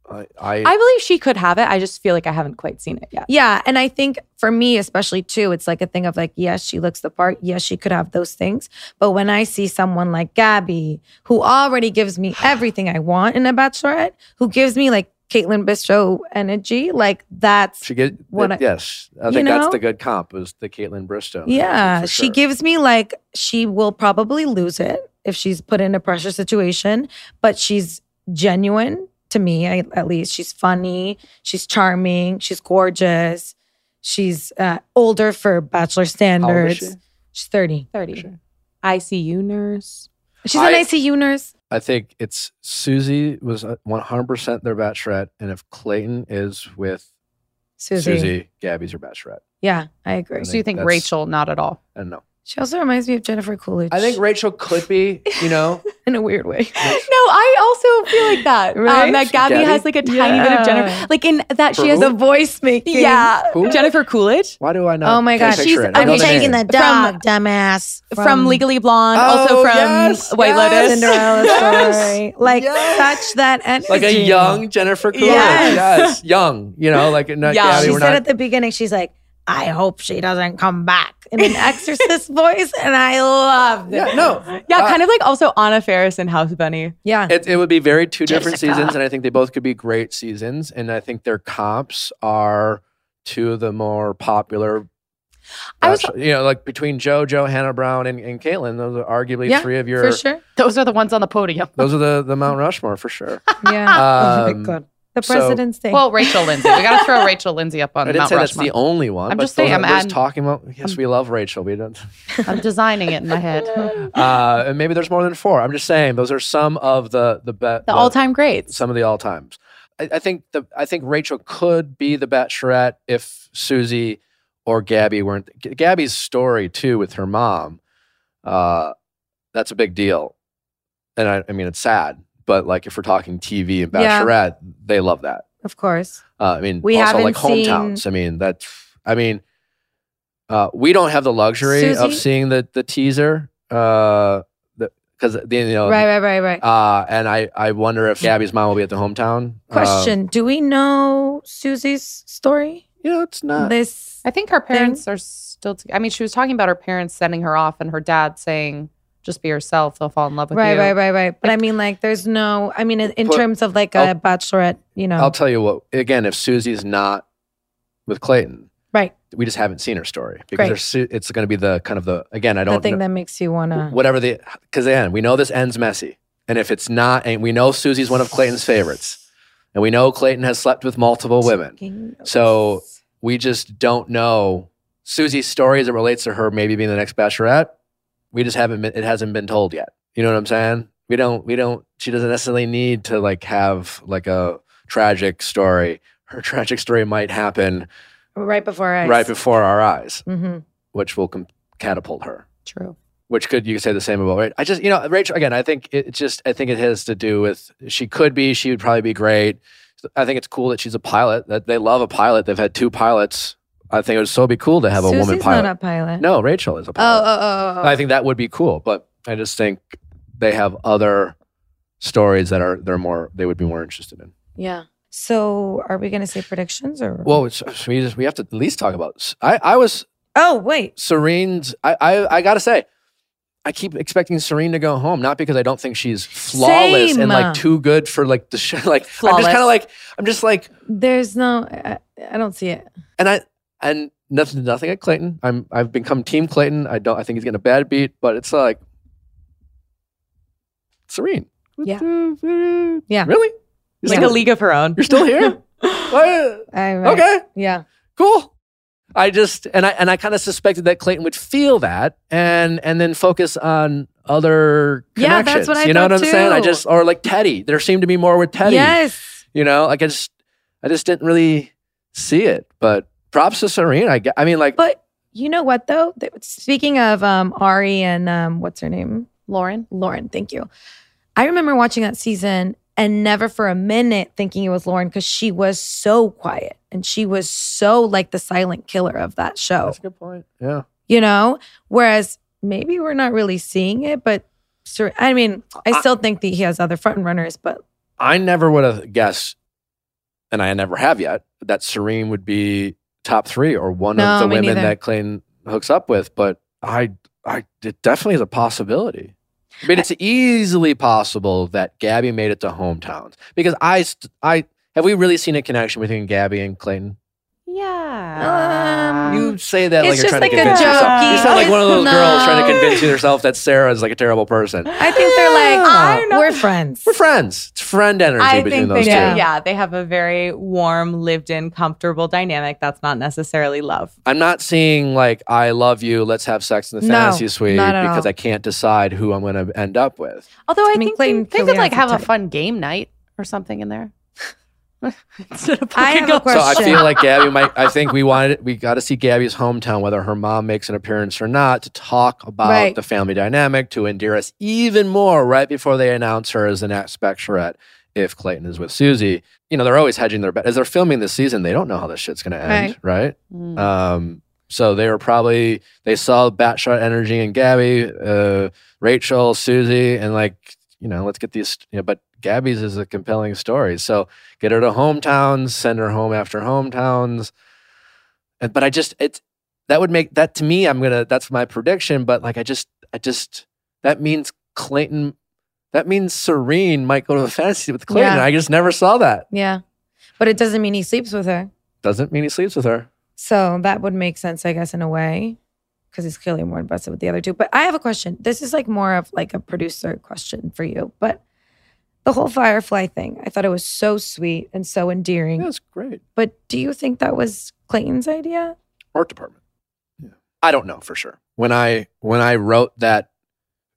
I, I, I believe she could have it. I just feel like I haven't quite seen it yet. Yeah. And I think for me, especially too, it's like a thing of like, yes, she looks the part. Yes, she could have those things. But when I see someone like Gabby, who already gives me everything I want in a bachelorette, who gives me like Kaitlyn Bristowe energy, like that's, she get What I- yes. I you think that's the good comp is the Kaitlyn Bristowe. yeah, for she gives me like, she will probably lose it if she's put in a pressure situation, but she's genuine to me, I, at least. She's funny, she's charming, she's gorgeous. She's uh, older for bachelor How old is standards. she? She's 30. 30. ICU nurse. She's I- an ICU nurse. I think it's Susie was uh, 100% their bachelorette, and if Clayton is with Susie. Susie, Gabby's your bachelorette. Yeah, I agree. I So you think Rachel? Not at all. I don't know. She also reminds me of Jennifer Coolidge. I think Rachel could be, you know, in a weird way. No, I also feel like that. Right? Um, that Gabby, Gabby? has like a tiny bit of Jennifer, like in that For she has who? a the voice making. yeah, Who? Jennifer Coolidge why do I not? Oh my can't gosh, she's- it? I I'm know the taking name. dog, dumbass. from, Legally Blonde, Oh, also from yes, White yes. Lotus. Cinderella Yes. story. Like Yes. such that energy. like a young Jennifer Coolidge. Yes. Yes, young. You know, like not Yeah. Gabby. She we're said not. at the beginning, she's like, I hope she doesn't come back in an exorcist voice. And I love it. yeah, no. Yeah, Uh, kind of like also Anna Faris and House Bunny. Yeah. It, it would be very two different seasons, and I think they both could be great seasons. And I think their comps are two of the more popular. I was- you know, like between JoJo, Hannah Brown, and, and Kaitlyn, those are arguably Yeah, three of your. For sure. Those are the ones on the podium. Those are the the Mount Rushmore for sure. Yeah. oh my Um, God. The so- President's Day. Well, Rachel Lindsay. We got to throw Rachel Lindsay up on I didn't Mount say Rushmore. that's the only one. I'm but just saying, those I'm are- just adding- talking about. Yes, I'm- we love Rachel. We don't. I'm designing it in my head. Uh, and maybe there's more than four. I'm just saying those are some of the the be- The all time greats. some of the all times. I, I think the I think Rachel could be the Bachelorette if Susie or Gabby weren't. G- Gabby's story too with her mom, uh, that's a big deal, and I, I mean it's sad, but like if we're talking TV and Yeah. Bachelorette, they love that. of course. Uh, I mean, We also like haven't seen- hometowns. I mean that's. I mean, uh, we don't have the luxury of seeing the the teaser. Uh, because the, you know Right, right, right, right. uh, and I, I wonder if Gabby's mom will be at the hometown. Uh, Question Do we know Susie's story? you know, it's not. this. I think her parents are still. T- I mean, she was talking about her parents sending her off, and her dad saying, "Just be yourself; they'll fall in love with Right, you." right, right, right. Right. But I mean, like, there's no, I mean, in, in Put- terms of like a I'll- bachelorette, you know. I'll tell you what. Again, if Susie's not with Clayton, Right. we just haven't seen her story because Great. Su- it's going to be the kind of the again. I don't thing know, that makes you want to. whatever the because again we know this ends messy, and if it's not, and we know Susie's one of Clayton's favorites, and we know Clayton has slept with multiple women. So we just don't know Susie's story as it relates to her maybe being the next bachelorette. We just haven't been, it hasn't been told yet. You know what I'm saying? We don't, we don't, she doesn't necessarily need to like have like a tragic story. Her tragic story might happen right before our eyes. right before our eyes, hmm which will com- catapult her. True. Which could you could say the same about Rachel? I just you know Rachel again. I think it just I think it has to do with she could be she would probably be great. I think it's cool that she's a pilot. That they love a pilot. They've had two pilots. I think it would so be cool to have a woman pilot. not a pilot. no, Rachel is a Oh, pilot. oh, oh, oh. oh. I think that would be cool, but I just think they have other stories that are they're more they would be more interested in. yeah. So, are we going to say predictions or? Well, it's, we just we have to at least talk about. I I was oh wait. Serene's. I I, I got to say, I keep expecting Serene to go home, not because I don't think she's flawless Same. and like too good for like the show. Like I'm just kind of like I'm just like, There's no. I, I don't see it. and I and nothing nothing at Clayton. I'm I've become Team Clayton. I don't. I think he's getting a bad beat, but it's like Serene. Yeah. Yeah. Really? You're like still, a league of her own. You're still here? I, right. Okay. Yeah. cool. I just and I and I kind of suspected that Clayton would feel that and and then focus on other Yeah, connections. that's what I you know what I'm thought saying? I just or like Teddi. There seemed to be more with Teddi. Yes. You know, like I just I just didn't really see it. But props to Serene. I guess. I mean like But you know what though? Speaking of um, Arie and um, what's her name, Lauren. Lauren. Thank you. I remember watching that season and never for a minute thinking it was Lauren because she was so quiet and she was so like the silent killer of that show. that's a good point. Yeah. you know whereas maybe we're not really seeing it but Ser- i mean i I- still think that he has other front runners but I never would have guessed, and I never have yet, that Serene would be top three or one No, of the women neither. that Clayton hooks up with. But I, I, it definitely is a possibility. I mean, it's easily possible that Gabby made it to hometowns because I, I have we really seen a connection between Gabby and Clayton? Yeah. Um, You say that like you're trying to like a convince yourself. jokey- You sound like one of those No. girls trying to convince yourself that Sarah is like a terrible person. I think they're like, I don't know. we're friends. We're friends. It's friend energy I between think they those do. two. Yeah. Yeah, they have a very warm, lived-in, comfortable dynamic. That's not necessarily love. I'm not seeing like I love you. Let's have sex in the No, fantasy suite because all. I can't decide who I'm going to end up with. Although I, I mean, think Clayton they- They could like have a type. fun game night or something in there. Instead of I have a going- So I feel like Gabby might. I think we wanted. We got to see Gabby's hometown, whether her mom makes an appearance or not, to talk about Right. the family dynamic to endear us even more. Right before they announce her as the next Bachelorette, if Clayton is with Susie, you know they're always hedging their bet. As they're filming this season, they don't know how this shit's going to end, right? Mm. Um, so they were probably they saw Batshot energy in Gabby, uh, Rachel, Susie, and like you know, let's get these. You know, but Gabby's is a compelling story, so get her to hometowns, send her home after hometowns. And but I just it's that would make that to me. I'm gonna that's my prediction. But like I just I just that means Clayton. That means Serene might go to the fantasy with Clayton. Yeah. I just never saw that. Yeah. But it doesn't mean he sleeps with her. Doesn't mean he sleeps with her. So that would make sense, I guess, in a way, because he's clearly more invested with the other two. But I have a question. This is like more of like a producer question for you. But the whole Firefly thing, I thought it was so sweet and so endearing. Yeah, it's great. But do you think that was Clayton's idea? art department. Yeah. I don't know for sure. When I when I wrote that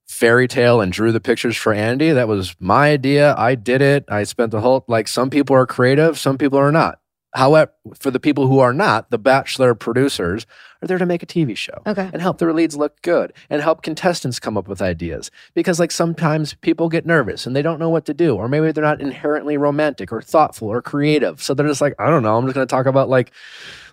fairy tale and drew the pictures for Andi, that was my idea. I did it. I spent the whole like some people are creative, some people are not. However, for the people who are not, the Bachelor producers are there to make a TV show Okay. and help their leads look good and help contestants come up with ideas. Because like sometimes people get nervous and they don't know what to do, or maybe they're not inherently romantic or thoughtful or creative. So they're just like, I don't know, I'm just gonna talk about like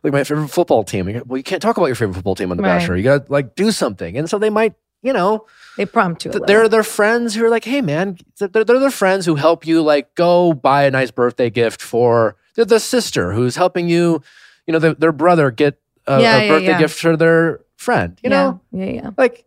like my favorite football team. You go, Well, you can't talk about your favorite football team on The Right. Bachelor. You gotta like do something. And so they might, you know, They prompt you. Th- they're their friends who are like, hey man, they're, they're their friends who help you like go buy a nice birthday gift for they're the sister who's helping you, you know, their, their brother get a, Yeah, a birthday yeah. gift for their friend. You know, Yeah, yeah. like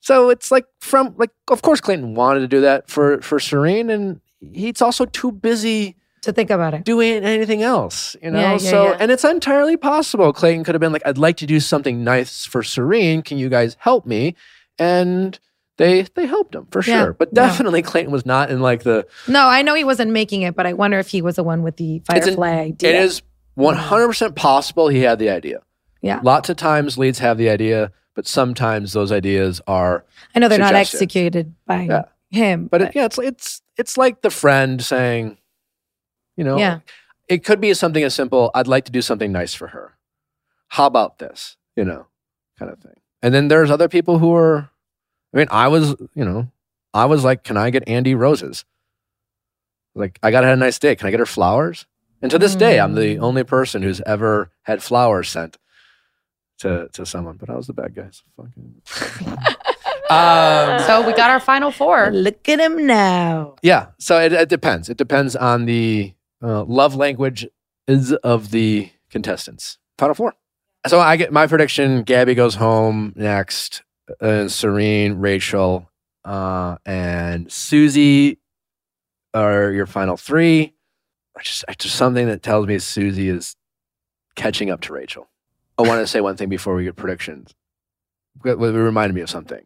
so it's like from like of course Clayton wanted to do that for for Serene and he's also too busy To think about it. doing anything else, you know? Yeah, yeah, so yeah. and it's entirely possible Clayton could have been like I'd like to do something nice for Serene, can you guys help me? And they they helped him for Yeah, sure. But yeah. definitely Clayton was not in like the No, I know he wasn't making it, but I wonder if he was the one with the It's an- Firefly idea. it is 100% possible he had the idea. Yeah. Lots of times leads have the idea, but sometimes those ideas are I know they're not executed by Yeah. him. But it, yeah, it's it's it's like the friend saying, you know, Yeah. it could be something as simple. I'd like to do something nice for her. How about this? You know, kind of thing. And then there's other people who are. I mean, I was, you know, I was like, can I get Andi roses? Like, I gotta have a nice day. Can I get her flowers? And to this day, I'm the Mm. only person who's ever had flowers sent to to someone. But I was the bad guy. So fucking. um, So we got our final four. Look at him now. Yeah. So it, it depends. It depends on the uh, love language is of the contestants. Final four. So I get my prediction. Gabby goes home next, Serene, Rachel, uh, and Susie are your final three. I just, I just something that tells me Susie is catching up to Rachel. I want to say one thing before we get predictions. It it reminded me of something.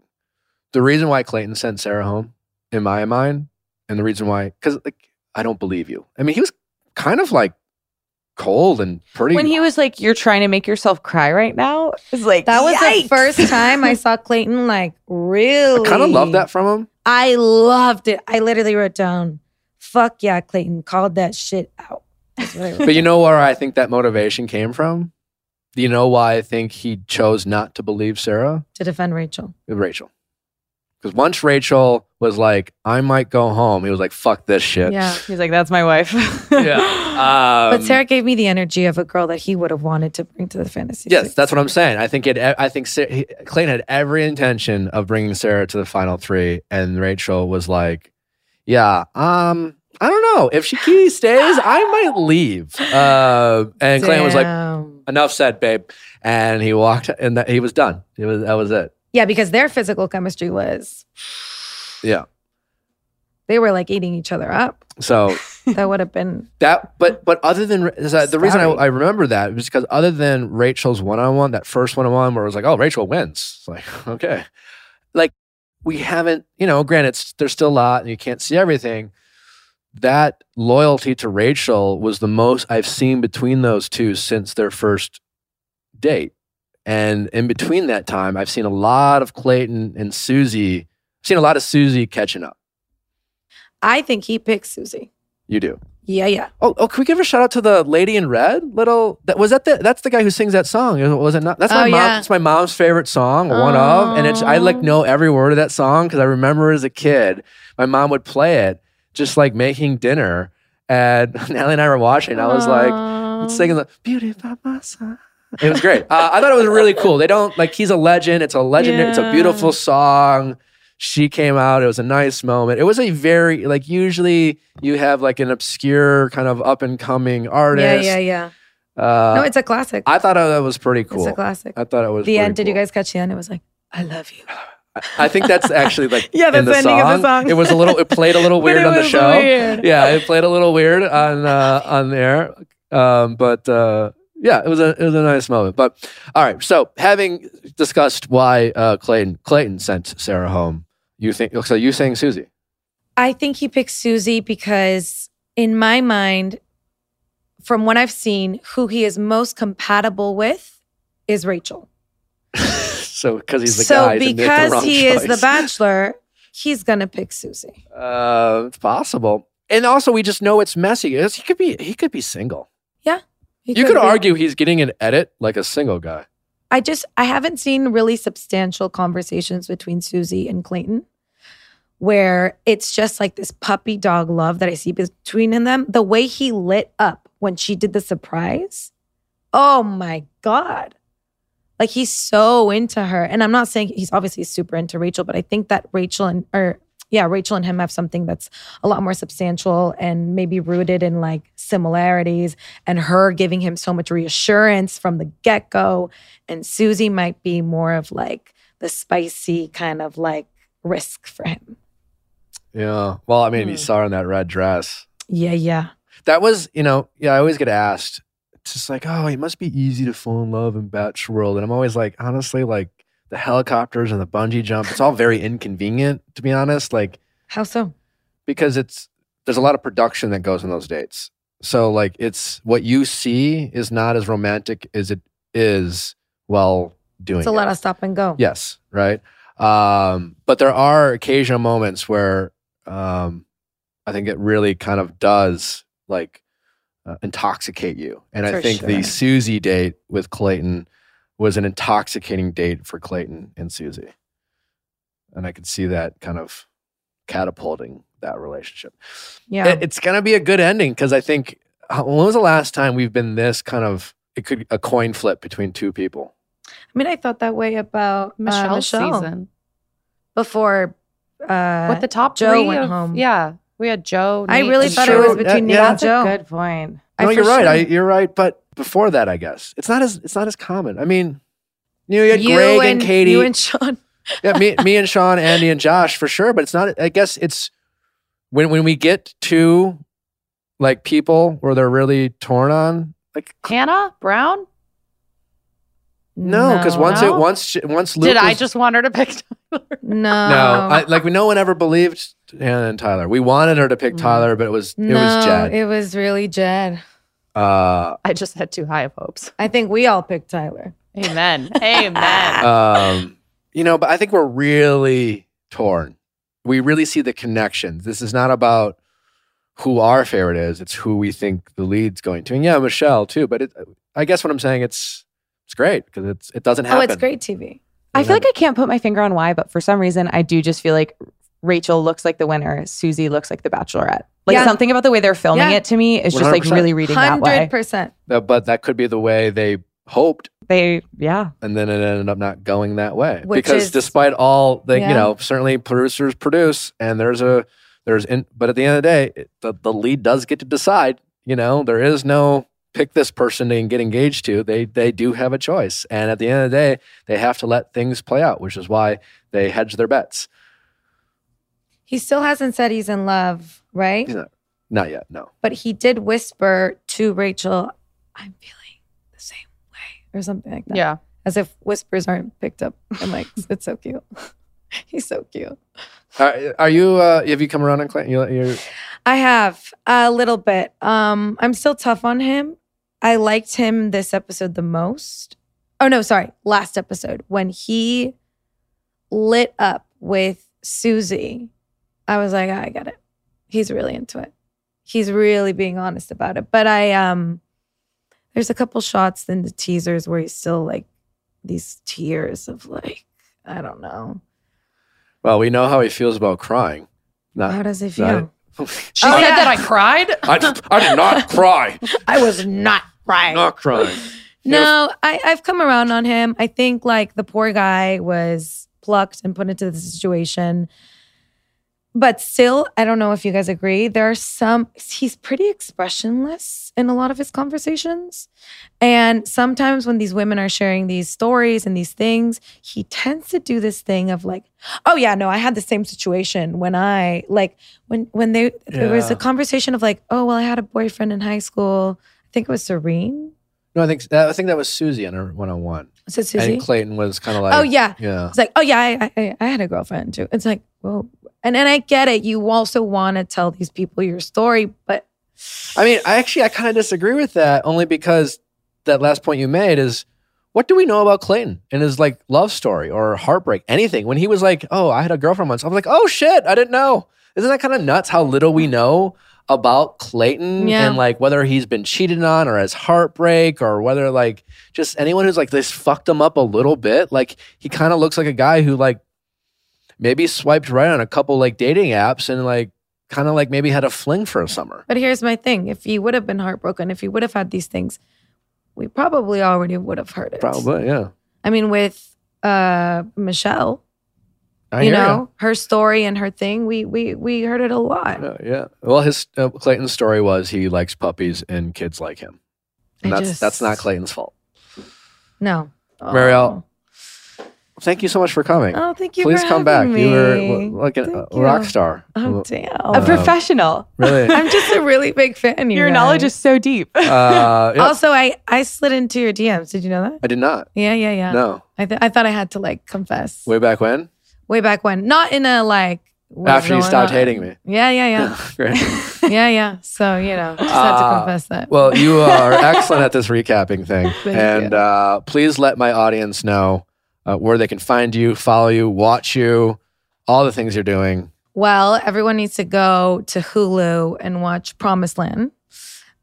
The reason why Clayton sent Sarah home, in my mind, and the reason why, because like I don't believe you. I mean, he was kind of like cold and pretty. When he was like, "You're trying to make yourself cry right now," it's like That was yikes. the first time I saw Clayton like really. I kind of love that from him. I loved it. I literally wrote down, "Fuck yeah, Clayton called that shit out." That's what I wrote But you know where I think that motivation came from? Do you know why I think he chose not to believe Sarah? to defend Rachel. Rachel. Because once Rachel was like, I might go home, he was like, fuck this shit. Yeah. He's like, "That's my wife." yeah. but Sarah gave me the energy of a girl that he would have wanted to bring to the fantasy. Yes, suite. that's what I'm saying. I think it. I think Sa- he- Clayton had every intention of bringing Sarah to the final three, and Rachel was like, "Yeah, um, I don't know if she key stays, I might leave." Uh, and Clayton was like, "Enough said, babe," and he walked, and that, he was done. It was that was it. Yeah, because their physical chemistry was Yeah. they were like eating each other up. So That would have been That, but but other than is that, the reason I, I remember that was because other than Rachel's one on one, that first one on one where it was like, oh, Rachel wins. It's like okay, like we haven't, you know, granted, there's still a lot and you can't see everything. That loyalty to Rachel was the most I've seen between those two since their first date. And in between that time, I've seen a lot of Clayton and Susie. I've seen a lot of Susie catching up. I think he picked Susie. You do. Yeah, yeah. Oh, oh, can we give a shout out to the lady in red? Little that was that the that's the guy who sings that song. Was it not? That's oh, my Oh, mom. yeah. It's my mom's favorite song, one of, and it's I like Oh. know every word of that song because I remember as a kid, my mom would play it just like making dinner, and Natalie and I were watching. I was like singing the "Beauty by my side." It was great. Uh, I thought it was really cool. They don't like he's a legend. It's a legendary. It's a beautiful song. She came out. It was a nice moment. It was a very like usually you have like an obscure kind of up and coming artist. Yeah, yeah, yeah. Uh, no, it's a classic. I thought that was pretty cool. It's a classic. I thought it was the end. Did you guys catch the end? It was like, I love you. I think that's actually like Yeah, in the the ending song. of the song. It was a little. It played a little weird on the show. weird. Yeah, it played a little weird on uh, on there. Um, but uh, yeah, it was a it was a nice moment. But all right, so having discussed why uh, Clayton Clayton sent Sarah home, you think so? You saying Susie? I think he picked Susie because, in my mind, from what I've seen, who he is most compatible with is Rachel. so because he's the so guy, he made the because he is the bachelor, he's gonna pick Susie. Uh, it's possible. And also, we just know it's messy. He could be he could be single. He you could be. argue he's getting an edit like a single guy. I just I haven't seen really substantial conversations between Susie and Clayton where it's just like this puppy dog love that I see between them. The way he lit up when she did the surprise. Oh my God. Like he's so into her. And I'm not saying he's obviously super into Rachel, but I think that Rachel and or yeah, Rachel and him have something that's a lot more substantial and maybe rooted in like similarities and her giving him so much reassurance from the get-go and Susie might be more of like the spicy kind of like risk for him. Yeah. Well, I mean, you Hmm. saw her in that red dress. Yeah, yeah. That was, you know, yeah, I always get asked. It's just like, oh, it must be easy to fall in love in Bachelor World. And I'm always like, honestly, like the helicopters and the bungee jump, it's all very inconvenient, to be honest. Like, How so? because it's there's a lot of production that goes in those dates. So like it's what you see is not as romantic as it is while doing It's a it. lot of stop and go. Yes, right. Um, but there are occasional moments where um, I think it really kind of does like uh, intoxicate you. And I For think the. Susie date with Clayton was an intoxicating date for Clayton and Susie. And I could see that kind of catapulting that relationship. Yeah. It- it's going to be a good ending because I think when was the last time we've been this kind of it could a coin flip between two people? I mean, I thought that way about Michelle, uh, Michelle season. before uh With the top Joe went of- home. Yeah, we had Joe. I really thought Sure, it was yeah, between Nayte yeah. and That's Joe. a good point. I no, for you're right. I, you're right. But before that, I guess it's not as it's not as common. I mean, you know, you had you Greg and, and Katie, You and Shawn. yeah, me, me and Shawn, Andi and Josh for sure. But it's not. I guess it's when when we get to like people where they're really torn on. Like Hannah Brown. no, because once it once she- once Luke Did I just want her to pick Tyler? No. no I, like we no one ever believed Hannah and Tyler. We wanted her to pick Mm. Tyler, but it was it no, was Jed. it was really Jed. Uh, I just had too high of hopes. I think we all picked Tyler. Amen. Amen. um, you know, but I think we're really torn. We really see the connections. This is not about who our favorite is; it's who we think the lead's going to. And yeah, Michelle too. But it, I guess what I'm saying it's it's great because it's it doesn't happen. Oh, it's great TV. I feel like I can't put my finger on why, but for some reason, I do just feel like Rachel looks like the winner. Susie looks like the bachelorette. Like Yeah. something about the way they're filming Yeah. it to me is just like 100%. really reading that way. Hundred percent. Uh, but that could be the way they hoped, They, yeah. and then it ended up not going that way. Which because is- despite all the, Yeah. you know, certainly producers produce, and there's a there's in, but at the end of the day, it, the the lead does get to decide. You know, there is no pick this person and get engaged to. They they do have a choice, and at the end of the day, they have to let things play out, which is why they hedge their bets. He still hasn't said he's in love, right? He's not. Not yet. No. but he did whisper to Rachel, "I'm feeling the same way," or something like that. Yeah. as if whispers aren't picked up. I'm like, it's so cute. He's so cute. Are, are you? Uh, have you come around on Clayton? You, you're, I have a little bit. Um, I'm still tough on him. I liked him this episode the most. Oh no, sorry, last episode when he lit up with Susie. I was like, I get it. He's really into it. He's really being honest about it. But I um there's a couple shots in the teasers where he's still like these tears of like, I don't know. well, we know how he feels about crying. Not, How does he feel? not- She Oh, said yeah. that I cried. I, I did not cry. I was not crying. Not crying. No, I, I've come around on him. I think like the poor guy was plucked and put into the situation. But still, I don't know if you guys agree. There are some, he's pretty expressionless in a lot of his conversations. And sometimes when these women are sharing these stories and these things, he tends to do this thing of like, oh yeah, no, I had the same situation when I like when when they there was a conversation of like, oh well, I had a boyfriend in high school. I think it was Serene. No, I think I think that was Susie on her one on one, It Susie? and Clayton was kind of oh, like, oh yeah. yeah, It's like, oh yeah, I, I, I had a girlfriend too. It's like, well, and and I get it. You also want to tell these people your story, but I mean, I actually I kind of disagree with that only because that last point you made is what do we know about Clayton and his like love story or heartbreak, anything? When he was like, "Oh, I had a girlfriend once," I was like, "Oh shit, I didn't know." Isn't that kind of nuts how little we know about Clayton Yeah. and like whether he's been cheated on or has heartbreak or whether like just anyone who's like this fucked him up a little bit? Like he kind of looks like a guy who like maybe swiped right on a couple like dating apps and like kind of like maybe had a fling for a summer. but here's my thing: if he would have been heartbroken, if he would have had these things, we probably already would have heard it. Probably, yeah. I mean, with uh Michelle, I you hear ya. know, her story and her thing, we we we heard it a lot. Yeah, yeah. Well, his uh, Clayton's story was he likes puppies and kids like him. And I that's just- that's not Clayton's fault. No, Mariel, Thank you so much for coming. Oh, thank you. Please for come back. having You were like a, Thank a rock star. Oh Well, damn! A Uh, professional. Really. I'm just a really big fan. you Your knowledge is so deep. uh, yeah, Also, I I slid into your DMs. Did you know that? I did not. Yeah, yeah, yeah. No. I th- I thought I had to like confess way, Way back when? Back when, not in a like After you stopped on. hating me. Yeah, yeah, yeah, Great. yeah, yeah. So you know, just had to Uh, confess that. Well, you are excellent at this recapping thing. And uh, please let my audience know uh, where they can find you, follow you, watch you, all the things you're doing. Well, everyone needs to go to Hulu and watch Promised Land.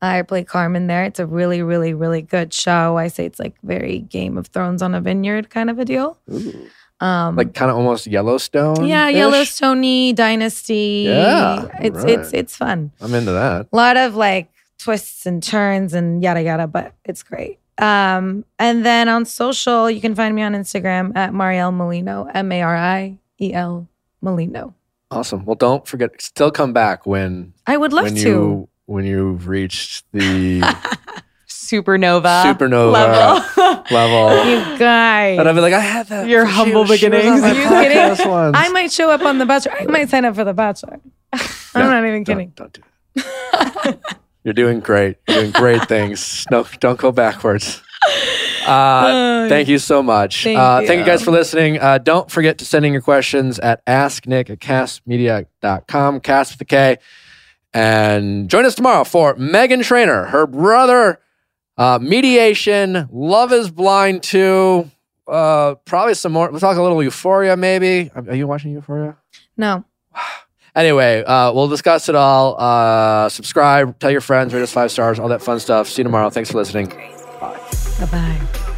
I play Carmen there. It's a really, really, really good show. I say it's like very Game of Thrones on a vineyard kind of a deal. Um, Like kind of almost Yellowstone. yeah, Yellowstone Dynasty. Yeah, it's right. it's it's fun. I'm into that. A lot of like twists and turns and yada yada, but it's great. Um, and then on social, you can find me on Instagram at Mariel Molino, M A R I E L Molino. Awesome. Well, don't forget. Still come back when I would love when to. you when you've reached the Supernova. supernova level. level. You guys. And I'll be like, I had that. Your humble she beginnings. my Are you kidding? once. I might show up on The Bachelor. I might sign up for The Bachelor. I'm No, not even Don't- kidding. Don't, do that. You're doing great. You're doing great things. No, don't go backwards. Uh, thank you so much. Thank uh, Thank you you. guys for listening. Uh, don't forget to send in your questions at asknick at kastmedia.com, cast with the K. And join us tomorrow for Meghan Trainor, her brother, uh, Mediation, Love is Blind 2, uh, probably some more. We'll talk a little Euphoria, maybe. Are you watching Euphoria? No. Anyway, uh, we'll discuss it all. Uh, subscribe, tell your friends, rate us five stars, all that fun stuff. See you tomorrow. Thanks for listening. Bye bye.